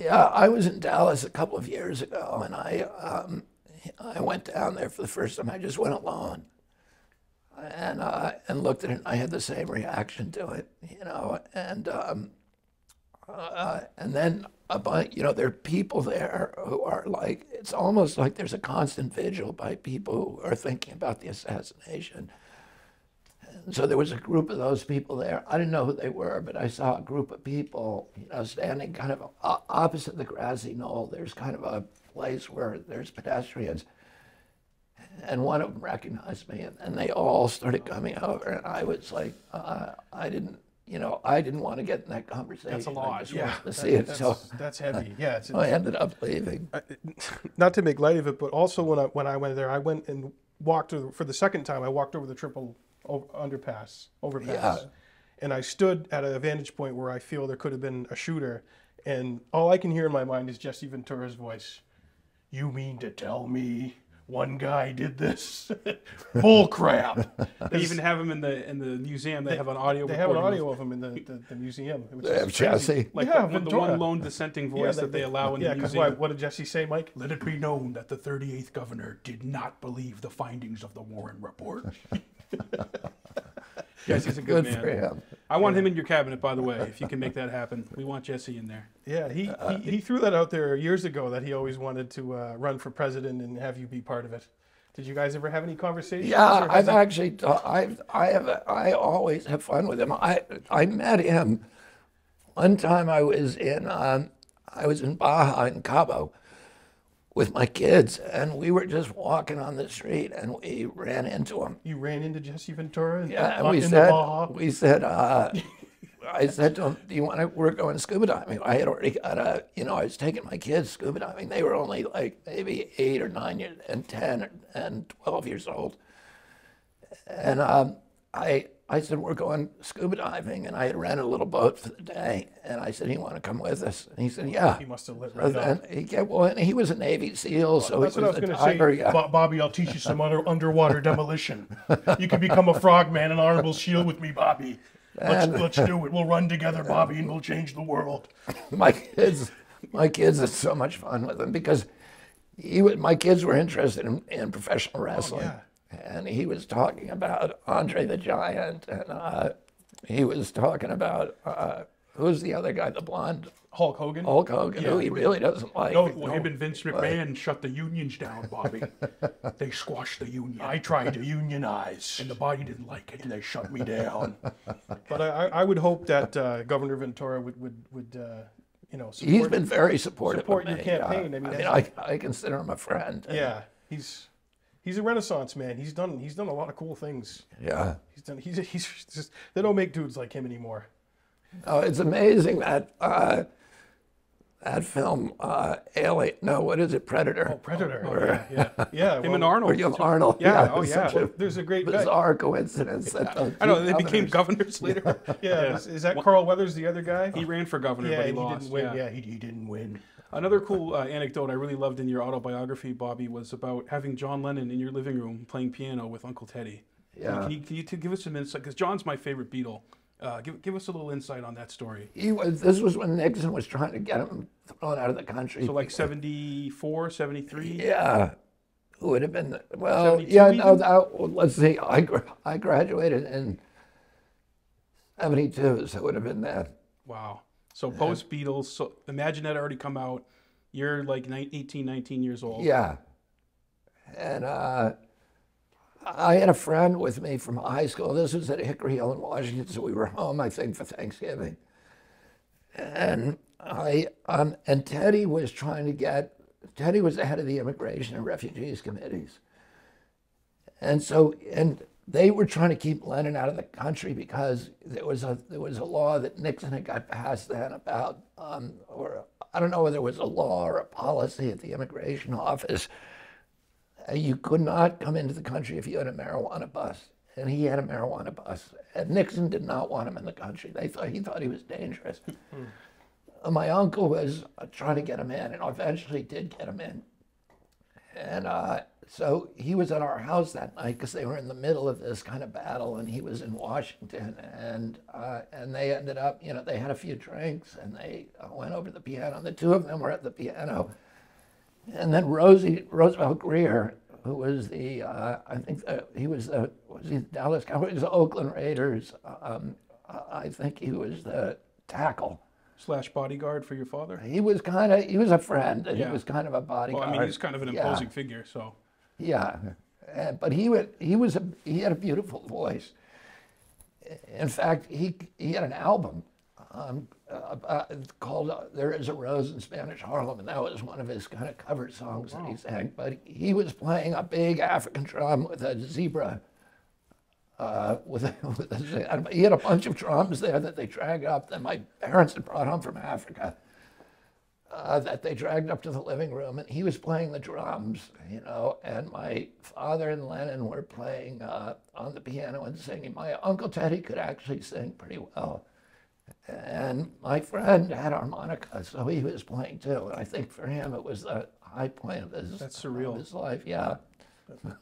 Yeah, I was in Dallas a couple of years ago, and I um, I went down there for the first time. I just went alone, and uh, and looked at it. and I had the same reaction to it, you know. And um, uh, and then a bunch, you know, there are people there who are like, it's almost like there's a constant vigil by people who are thinking about the assassination. And so there was a group of those people there. I didn't know who they were, but I saw a group of people, you know, standing kind of opposite the grassy knoll. There's kind of a place where there's pedestrians. And one of them recognized me, and, and they all started coming over. And I was like, uh, I didn't, you know, I didn't want to get in that conversation. That's a lot, yeah. to That- see it. that's, So that's heavy. Yeah, it's, I ended up leaving. I- not to make light of it, but also when I when I went there, I went and walked for the second time. I walked over the triple over, underpass, overpass, Yeah. and I stood at a vantage point where I feel there could have been a shooter, and all I can hear in my mind is Jesse Ventura's voice. You mean to tell me one guy did this? Bull crap! They even have him in the in the museum. They, have an audio. They have an recording of- audio of him in the, the, the museum. It They have. Jesse. like yeah, the, one- the one lone dissenting voice that they allow in yeah, the because museum. what did Jesse say, Mike? Let it be known that the 38th governor did not believe the findings of the Warren report. Jesse's a good, Good man. for him. I want him in your cabinet, by the way. If you can make that happen, we want Jesse in there. Yeah, he, Uh, he, he threw that out there years ago that he always wanted to uh, run for president and have you be part of it. Did you guys ever have any conversations? Yeah, I've it- actually, ta- I've, I have, I always have fun with him. I, I met him one time. I was in, um, I was in Baja in Cabo with my kids, and we were just walking on the street, and we ran into him. you ran into Jesse Ventura and, Yeah, and we said, we said, uh, I said to him, "Do you want to? We're going scuba diving." I had already got a, you know, I was taking my kids scuba diving. They were only like maybe eight or nine years, and ten and twelve years old. And um, I, I said, "We're going scuba diving," and I had rented a little boat for the day. And I said, "You want to come with us?" And he said, "Yeah." He must have lit So right up. he, yeah, well, and he was a Navy SEAL, so That's he what I was, was going to say. yeah. Bobby, I'll teach you some under, underwater demolition. You can become a frogman and honorable shield with me, Bobby. Let's, And- let's do it. We'll run together, Bobby, and we'll change the world. my kids, my kids had so much fun with him because he my kids were interested in, in professional oh, wrestling, yeah. And he was talking about Andre the Giant, and uh, he was talking about uh, who's the other guy, the blonde Hulk Hogan. Hulk Hogan, who he really doesn't like. No, Well, him and Vince McMahon shut the unions down, Bobby. they squashed the union. I tried to unionize. and the body didn't like it, and they shut me down. But I, I I would hope that uh, Governor Ventura would would would uh, you know support. He's been very supportive support of your me. campaign. yeah. I mean, I, mean I, I consider him a friend. yeah, he's he's a Renaissance man. He's done he's done a lot of cool things. yeah. He's done he's he's just they don't make dudes like him anymore. Oh, it's amazing that uh, that film, uh, Alien. No, what is it? Predator. Oh, Predator. Or- yeah, yeah. Him well, and Arnold. Or you have Arnold. Yeah, it oh yeah. such a There's a great guy. bizarre coincidence. That those I know two they became governors- governors later. Yeah, Is, is that Carl Weathers the other guy? he ran for governor, yeah, but he he lost. didn't win. yeah. Yeah, he, he didn't win. Another cool uh, anecdote I really loved in your autobiography, Bobby, was about having John Lennon in your living room playing piano with Uncle Teddy. Yeah. Can you, can you give us some insight? Because John's my favorite Beatle. Uh, give, give us a little insight on that story. He was. This was when Nixon was trying to get him thrown out of the country. So, like 74, 73? yeah, who would have been? Well, 72 yeah, no. That, well, let's see. I I graduated in '72, so it would have been that. Wow. So, post Beatles. So, Imagine that already come out. You're like nine, 18, 19 years old. Yeah. And uh, I had a friend with me from high school. This was at Hickory Hill in Washington, so we were home, I think, for Thanksgiving. And I um, and Teddy was trying to get Teddy was the head of the Immigration and Refugees committees. And so and they were trying to keep Lennon out of the country because there was a there was a law that Nixon had got passed then about, um, or I don't know whether it was a law or a policy at the immigration office. Uh, you could not come into the country if you had a marijuana bus, and he had a marijuana bus, and Nixon did not want him in the country. They thought he thought he was dangerous. Uh, my uncle was uh, trying to get him in, and eventually did get him in. And uh, so he was at our house that night because they were in the middle of this kind of battle, and he was in Washington. And uh, and they ended up, you know, they had a few drinks, and they uh, went over to the piano. And the two of them were at the piano, and then Rosey Roosevelt Grier, who was the, uh, I think uh, he was the was he the Dallas Cowboys, the Oakland Raiders. Um, I think he was the tackle. Slash bodyguard for your father. He was kind of he was a friend, and Yeah. he was kind of a Well, bodyguard. I mean, he's kind of an Yeah. imposing figure, so. Yeah, Uh, but he would, he was a, he had a beautiful voice. In fact, he he had an album um, uh, called uh, "There Is a Rose in Spanish Harlem," and that was one of his kind of cover songs that he sang. But he was playing a big African drum with a zebra. Uh, with, a, with a, he had a bunch of drums there that they dragged up that my parents had brought home from Africa uh, that they dragged up to the living room, and he was playing the drums, you know, and my father and Lennon were playing uh, on the piano and singing. My uncle Teddy could actually sing pretty well, and my friend had harmonica, so he was playing too. And I think for him it was the high point of his That's surreal. of his life. Yeah,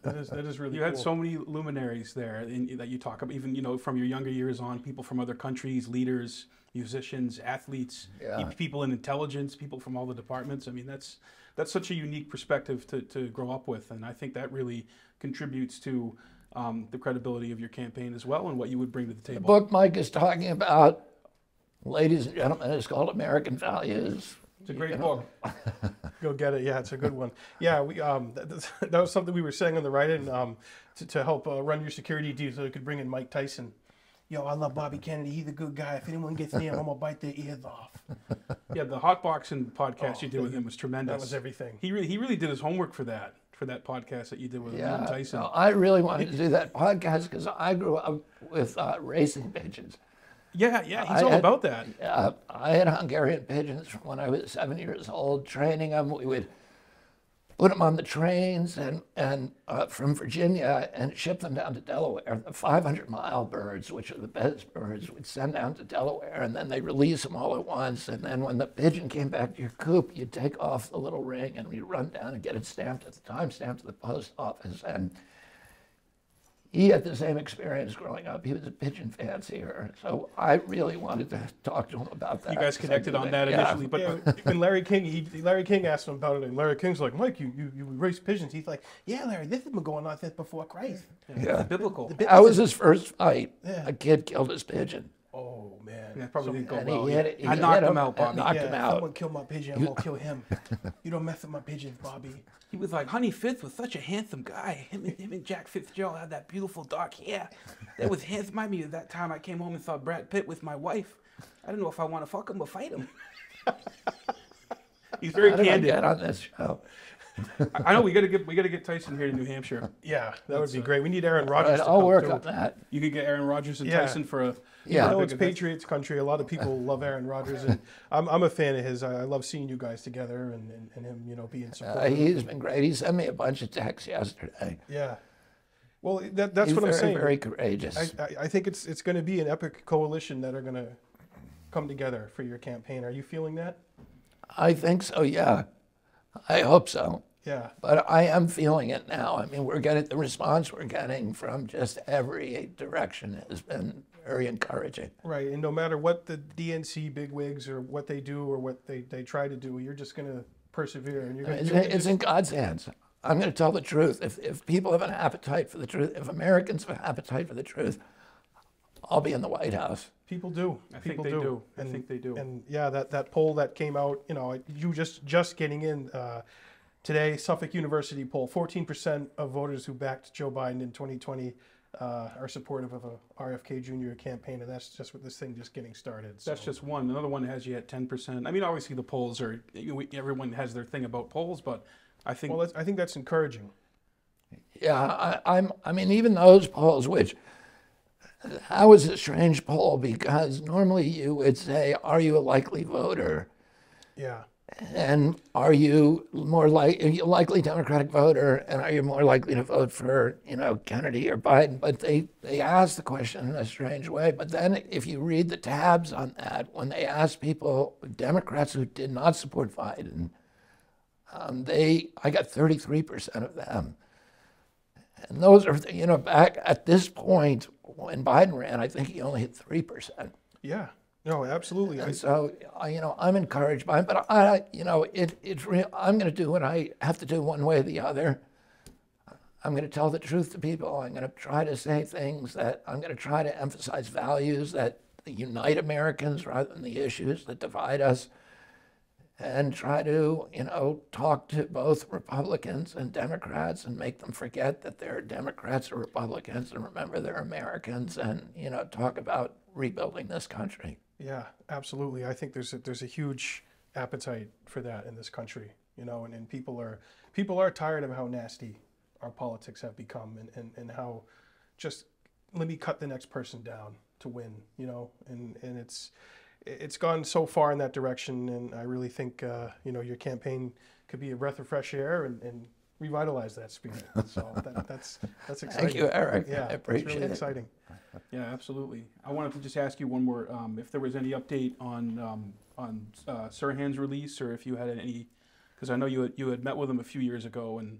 That is that is really You cool. had so many luminaries there in, that you talk about, even you know from your younger years on, people from other countries, leaders, musicians, athletes, Yeah. people in intelligence, people from all the departments. I mean, that's that's such a unique perspective to, to grow up with, and I think that really contributes to um, the credibility of your campaign as well, and what you would bring to the the table. book Mike is talking about, ladies and gentlemen, is called American Values. It's a great book. Go get it. Yeah, it's a good one. Yeah, we um that, that was something we were saying on the write-in um to, to help uh, run your security deal so we could bring in Mike Tyson. Yo, I love Bobby Kennedy. He's a good guy. If anyone gets near him, I'm gonna bite their ears off. Yeah, the hot boxing podcast you did with him was tremendous. That was everything. He really he really did his homework for that for that podcast that you did with him and Tyson. no, I really wanted to do that podcast because I grew up with uh, racing pigeons. Yeah, yeah, he's I all had- about that. Uh, I had Hungarian pigeons from when I was seven years old, training them. We would put them on the trains and, and uh, from Virginia and ship them down to Delaware. The 500 mile birds, which are the best birds, would send down to Delaware and then they release them all at once. And then when the pigeon came back to your coop, you'd take off the little ring and we'd run down and get it stamped at the time stamped at the post office. And he had the same experience growing up. He was a pigeon fancier. So I really wanted to talk to him about that. You guys connected on that Yeah. initially, but yeah, when Larry King, he, Larry King asked him about it, and Larry King's like, "Mike, you you, you race pigeons." He's like, "Yeah, Larry, this has been going on since before Christ." Yeah. biblical. That was his first fight. Yeah. A kid killed his pigeon. Oh man, That probably didn't go And well. he hit it. I he knocked hit him out, Bobby. knocked yeah, him if out. someone kill my pigeon, I'm gonna kill him. you don't mess with my pigeons, Bobby. He was like, Honey Fitz was such a handsome guy. Him and, him and Jack Fitzgerald had that beautiful dark hair. That was handsome. Remind me of that time I came home and saw Brad Pitt with my wife. I don't know if I want to fuck him or fight him. He's very How candid. on this show? I I know we gotta get we gotta get Tyson here to New Hampshire. Yeah, that would be great. We need Aaron All Rodgers. right, to I'll come work too. on that. You could get Aaron Rodgers and Yeah. Tyson for a Yeah. I know it's event. Patriots country. A lot of people love Aaron Rodgers, and I'm, I'm a fan of his. I I love seeing you guys together and, and, and him, you know, being Uh, supportive. he's been great. He sent me a bunch of texts yesterday. yeah. Well, that, that's he's what I'm very, saying. very courageous. I, I, I think it's it's going to be an epic coalition that are going to come together for your campaign. Are you feeling that? I think so, yeah. I hope so. Yeah. But I am feeling it now. I mean, we're getting the response we're getting from just every direction has been very encouraging. Right. And no matter what the DNC bigwigs or what they do or what they, they try to do, you're just going to persevere and you're gonna, it's in God's hands. I'm going to tell the truth. If, if people have an appetite for the truth, if Americans have an appetite for the truth, I'll be in the White House. People do. I think People they do. do. I think they do. And yeah, that, that poll that came out, you know, you just just getting in uh, today, Suffolk University poll, 14% of voters who backed Joe Biden in 2020 uh, are supportive of a RFK Jr. campaign, and that's just with this thing just getting started. That's just one. Another one has you at ten percent. I mean, obviously the polls are. You know, we- everyone has their thing about polls, but I think Well, that's, I think that's encouraging. Yeah, I, I'm. I mean, even those polls, which that was a strange poll because normally you would say, "Are you a likely voter?" Yeah. And are you more like you likely Democratic voter? And are you more likely to vote for you know Kennedy or Biden? But they they asked the question in a strange way. But then if you read the tabs on that, when they asked people Democrats who did not support Biden, um, they I got 33 percent of them. And those are you know back at this point when Biden ran, I think he only hit three percent. Yeah. No, absolutely. I, so, I, you know, I'm encouraged by it, but I, you know, it, it's real. I'm going to do what I have to do one way or the other. I'm going to tell the truth to people. I'm going to try to say things that I'm going to try to emphasize values that unite Americans rather than the issues that divide us. And try to, you know, talk to both Republicans and Democrats and make them forget that they're Democrats or Republicans and remember they're Americans and, you know, talk about rebuilding this country. Yeah, absolutely. I think there's a, there's a huge appetite for that in this country, you know, and, and people are people are tired of how nasty our politics have become and, and, and how just let me cut the next person down to win, you know, and, and it's it's gone so far in that direction, and I really think uh, you know your campaign could be a breath of fresh air and, and revitalize that spirit. So that, that's that's exciting. Thank you, Eric. Yeah, I it's appreciate really it. exciting. Yeah, absolutely. I wanted to just ask you one more, um, if there was any update on, um, on, uh, Sirhan's release, or if you had any, because I know you had, you had met with him a few years ago, and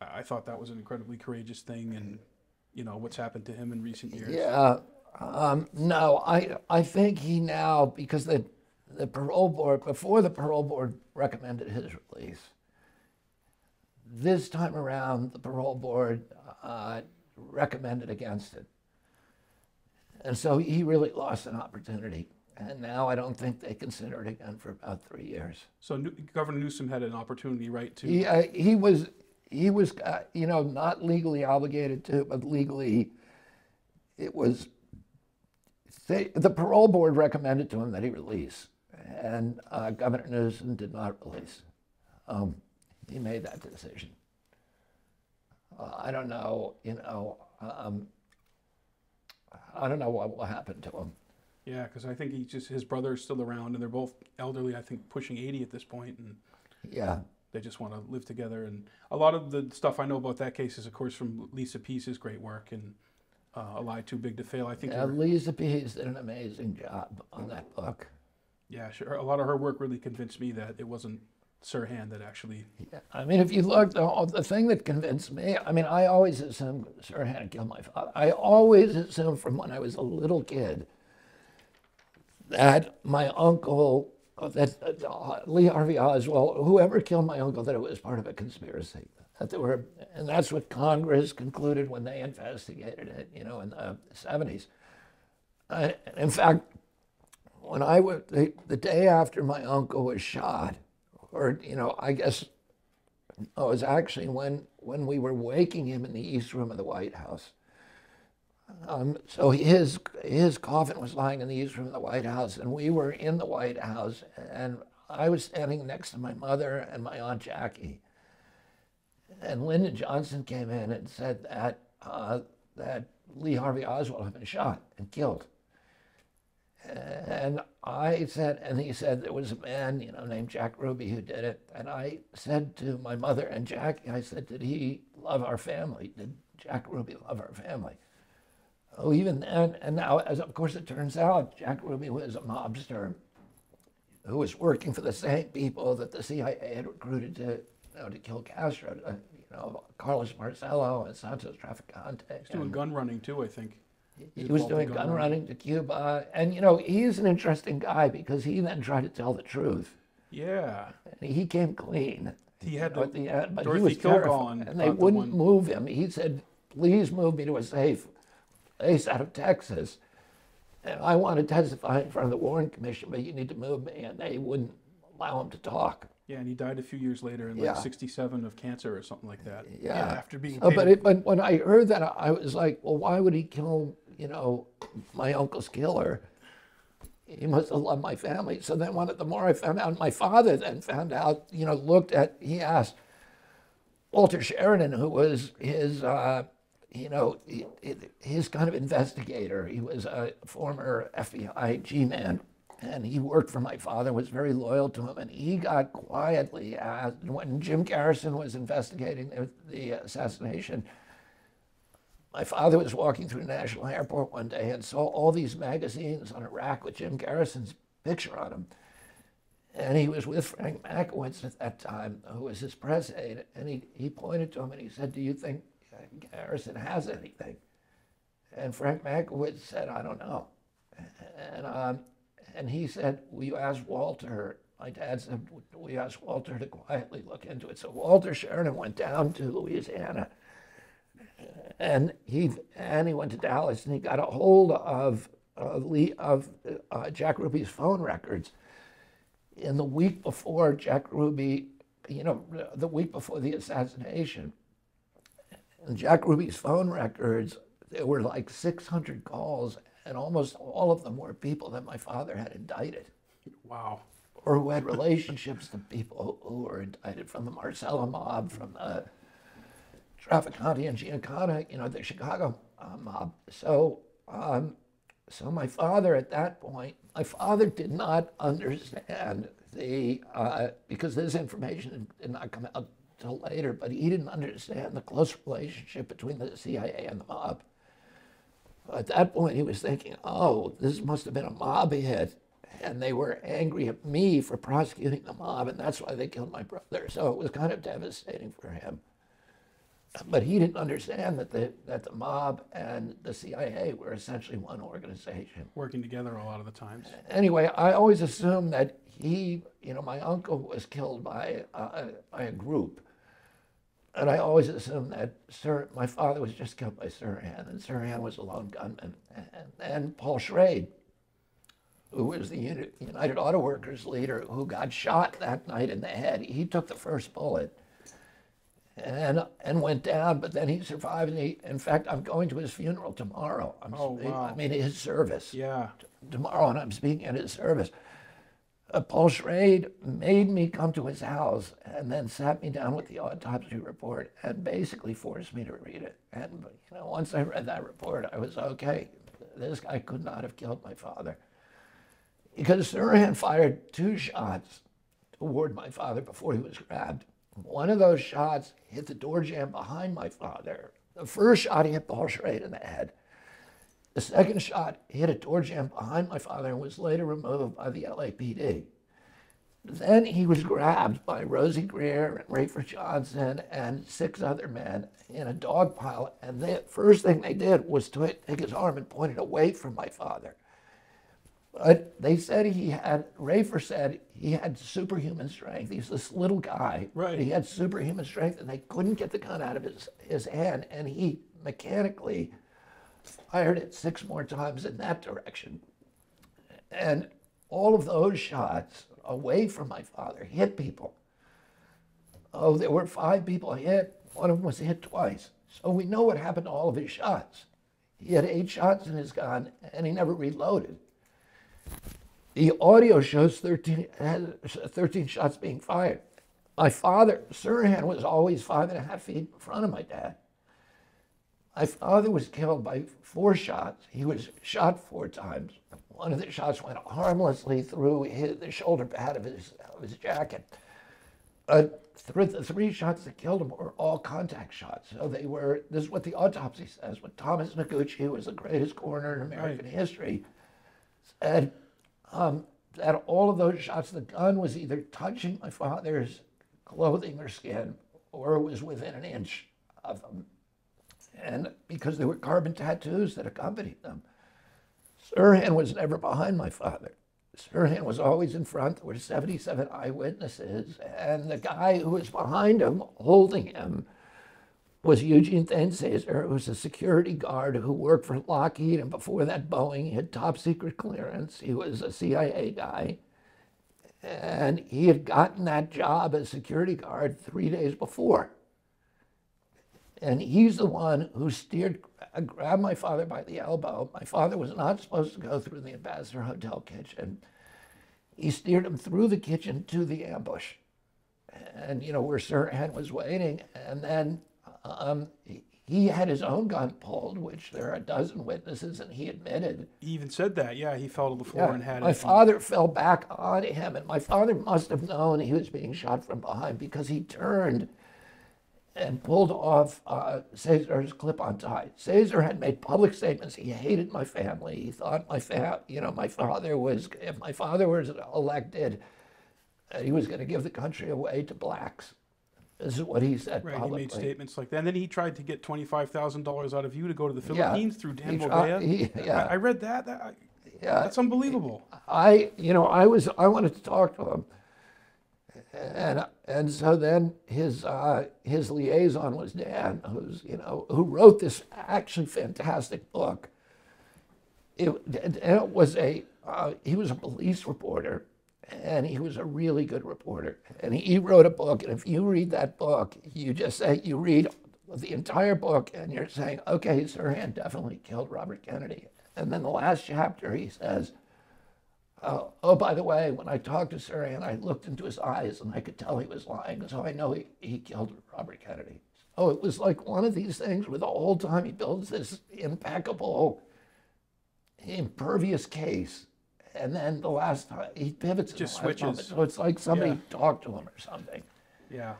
I, I thought that was an incredibly courageous thing, and, you know, what's happened to him in recent years. Yeah. Um, no, I I think he now because the the parole board before the parole board recommended his release. This time around, the parole board uh, recommended against it, and so he really lost an opportunity. And now I don't think they consider it again for about three years. So New- Governor Newsom had an opportunity, right, to, He, uh, he was, he was, uh, you know, not legally obligated to, but legally, it was, they, the parole board recommended to him that he release, and uh, Governor Newsom did not release. Um, he made that decision. Uh, I don't know, you know, um, I don't know what will happen to him. yeah, because I think he just, his brother is still around, and they're both elderly, I think pushing eighty at this point, and Yeah, they just want to live together. And a lot of the stuff I know about that case is, of course, from Lisa Pease's great work and uh, A Lie Too Big to Fail. I think, yeah Lisa Pease did an amazing job on that book. yeah, sure. A lot of her work really convinced me that it wasn't Sirhan that actually. Yeah, I mean, if you look, the, the thing that convinced me, I mean, I always assumed Sirhan killed my father. I always assumed from when I was a little kid that my uncle, that uh, Lee Harvey Oswald, whoever killed my uncle, that it was part of a conspiracy. That there were, and that's what Congress concluded when they investigated it, you know, in the 70s. I, in fact, when I was, the, the day after my uncle was shot, or, you know, I guess it was actually when, when we were waking him in the East Room of the White House. Um, so his, his coffin was lying in the East Room of the White House, and we were in the White House, and I was standing next to my mother and my Aunt Jackie. And Lyndon Johnson came in and said that, uh, that Lee Harvey Oswald had been shot and killed. And I said, and he said there was a man, you know, named Jack Ruby who did it. And I said to my mother and Jackie, I said, did he love our family? Did Jack Ruby love our family? Oh, even then, and now, as of course it turns out, Jack Ruby was a mobster who was working for the same people that the CIA had recruited to, you know, to kill Castro, to, you know, Carlos Marcello and Santos Traficante. He's doing and- gun running too, I think. He was doing gun running. to Cuba, and you know he's an interesting guy because he then tried to tell the truth, Yeah. and he came clean. He had at the, the end, but Dorothy he was Kilgallen and they wouldn't one- move him. He said, "Please move me to a safe place out of Texas." And I want to testify in front of the Warren Commission, but you need to move me, and they wouldn't allow him to talk. yeah, and he died a few years later in Yeah. like 67 of cancer or something like that. Yeah. after being So, but, it, but when I heard that, I was like, well, why would he kill, you know, my uncle's killer? He must have loved my family. So then, one of the more I found out, my father then found out, you know, looked at, he asked, Walter Sheridan, who was his, uh, you know, his kind of investigator. He was a former FBI G-man, and he worked for my father. Was very loyal to him, and he got quietly asked when Jim Garrison was investigating the, the assassination. My father was walking through the National Airport one day and saw all these magazines on a rack with Jim Garrison's picture on them. And he was with Frank Mankiewicz at that time, who was his press aide. And he, he pointed to him and he said, Do you think Garrison has anything? And Frank Mankiewicz said, I don't know. And, um, and he said, Will you ask Walter? My dad said, Will you ask Walter to quietly look into it? So Walter Sheridan went down to Louisiana and he and he went to Dallas and he got a hold of of, Lee, of uh, Jack Ruby's phone records. In the week before Jack Ruby, you know, the week before the assassination, and Jack Ruby's phone records, there were like 600 calls, and almost all of them were people that my father had indicted Wow. or who had relationships to people who were indicted from the Marcello mob, from the Trafficante and Giancana, you know, the Chicago uh, mob. So, um, so my father at that point, my father did not understand the, uh, because this information did not come out till later, but he didn't understand the close relationship between the CIA and the mob. At that point, he was thinking, oh, this must have been a mob hit. And they were angry at me for prosecuting the mob, and that's why they killed my brother. So it was kind of devastating for him. But he didn't understand that the, that the mob and the CIA were essentially one organization. Working together a lot of the times. Anyway, I always assumed that he, you know, my uncle was killed by, uh, by a group. And I always assumed that Sir, my father was just killed by Sirhan, and Sirhan was a lone gunman. And then Paul Schrade, who was the United Auto Workers leader, who got shot that night in the head, he took the first bullet and and went down, but then he survived. And he, in fact, I'm going to his funeral tomorrow. I'm, Oh, wow. I mean, his service Yeah. tomorrow, and I'm speaking at his service. Uh, Paul Schrade made me come to his house and then sat me down with the autopsy report and basically forced me to read it. And you know, once I read that report, I was okay. This guy could not have killed my father because Sirhan fired two shots toward my father before he was grabbed. One of those shots hit the door jamb behind my father. The first shot hit Paul Schrade in the head. The second shot hit a door jamb behind my father and was later removed by the LAPD. Then he was grabbed by Rosey Grier and Rafer Johnson and six other men in a dog pile. And the first thing they did was to take his arm and point it away from my father. But they said he had, Rafer said he had superhuman strength. He's this little guy. Right. He had superhuman strength and they couldn't get the gun out of his, his hand. And he mechanically fired it six more times in that direction. And all of those shots away from my father hit people. Oh, there were five people hit. One of them was hit twice. So we know what happened to all of his shots. He had eight shots in his gun and he never reloaded. The audio shows 13, 13 shots being fired. My father, Sirhan, was always five and a half feet in front of my dad. My father was killed by four shots. He was shot four times. One of the shots went harmlessly through his, the shoulder pad of his, of his jacket. But th- the three shots that killed him were all contact shots. So they were, this is what the autopsy says. When Thomas Noguchi, who was the greatest coroner in American history, said um, that all of those shots, the gun was either touching my father's clothing or skin, or it was within an inch of him. And because there were carbon tattoos that accompanied them. Sirhan was never behind my father. Sirhan was always in front. There were 77 eyewitnesses. And the guy who was behind him, holding him, was Eugene Thane Cesar, who was a security guard who worked for Lockheed. And before that, Boeing he had top secret clearance. He was a CIA guy. And he had gotten that job as security guard three days before. And he's the one who steered, uh, grabbed my father by the elbow. My father was not supposed to go through the Ambassador Hotel kitchen. He steered him through the kitchen to the ambush. and you know where Sirhan was waiting, and then um, he, he had his own gun pulled, which there are a dozen witnesses, and he admitted. He even said that. Yeah, he fell to the floor Yeah, and had my it. father fell back on him, and my father must have known he was being shot from behind because he turned and pulled off uh, Cesar's clip-on tie. Cesar had made public statements. He hated my family. He thought my fa- you know, my father was if my father was elected, uh, he was going to give the country away to blacks. This is what he said Right, he made statements like that. And then he tried to get twenty-five thousand dollars out of you to go to the Yeah. Philippines through Dan Moldea. he- yeah. I, I read that. that I, Yeah. that's unbelievable. I, you know, I was, I wanted to talk to him, and and so then his uh, his liaison was Dan, who's you know who wrote this actually fantastic book. It, and it was a uh, he was a police reporter, and he was a really good reporter, and he, wrote a book. And if you read that book, you just say you read the entire book, and you're saying, okay, Sirhan definitely killed Robert Kennedy. And then the last chapter, he says. Uh, oh, by the way, when I talked to Sirhan, I looked into his eyes and I could tell he was lying, so I know he, he killed Robert Kennedy. Oh, it was like one of these things where the whole time he builds this impeccable, impervious case, and then the last time he pivots Just last moment. switches. So it's like somebody Yeah. talked to him or something. Yeah,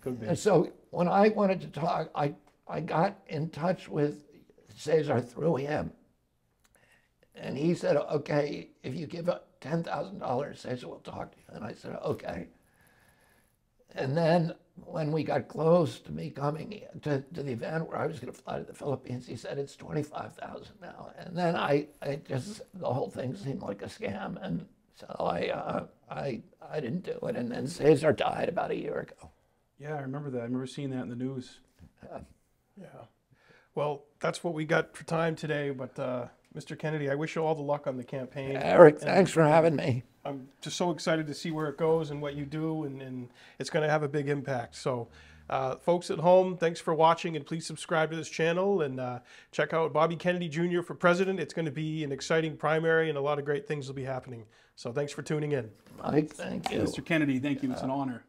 could be. And so when I wanted to talk, I, I got in touch with Cesar through him. And he said, okay, if you give up $10,000, Cesar will talk to you. And I said, okay. And then when we got close to me coming to, to the event where I was going to fly to the Philippines, he said, it's 25000 now. And then I, I just, the whole thing seemed like a scam. And so I, uh, I, I didn't do it. And then Cesar died about a year ago. Yeah, I remember that. I remember seeing that in the news. Yeah. Well, that's what we got for time today. But uh, Mr. Kennedy, I wish you all the luck on the campaign. Eric, thanks for having me. I'm just so excited to see where it goes and what you do, and, and it's going to have a big impact. So, uh, folks at home, thanks for watching, and please subscribe to this channel and uh, check out Bobby Kennedy Jr. for president. It's going to be an exciting primary, and a lot of great things will be happening. So, thanks for tuning in. Mike, thank you. Mr. Kennedy, thank you. It's an honor.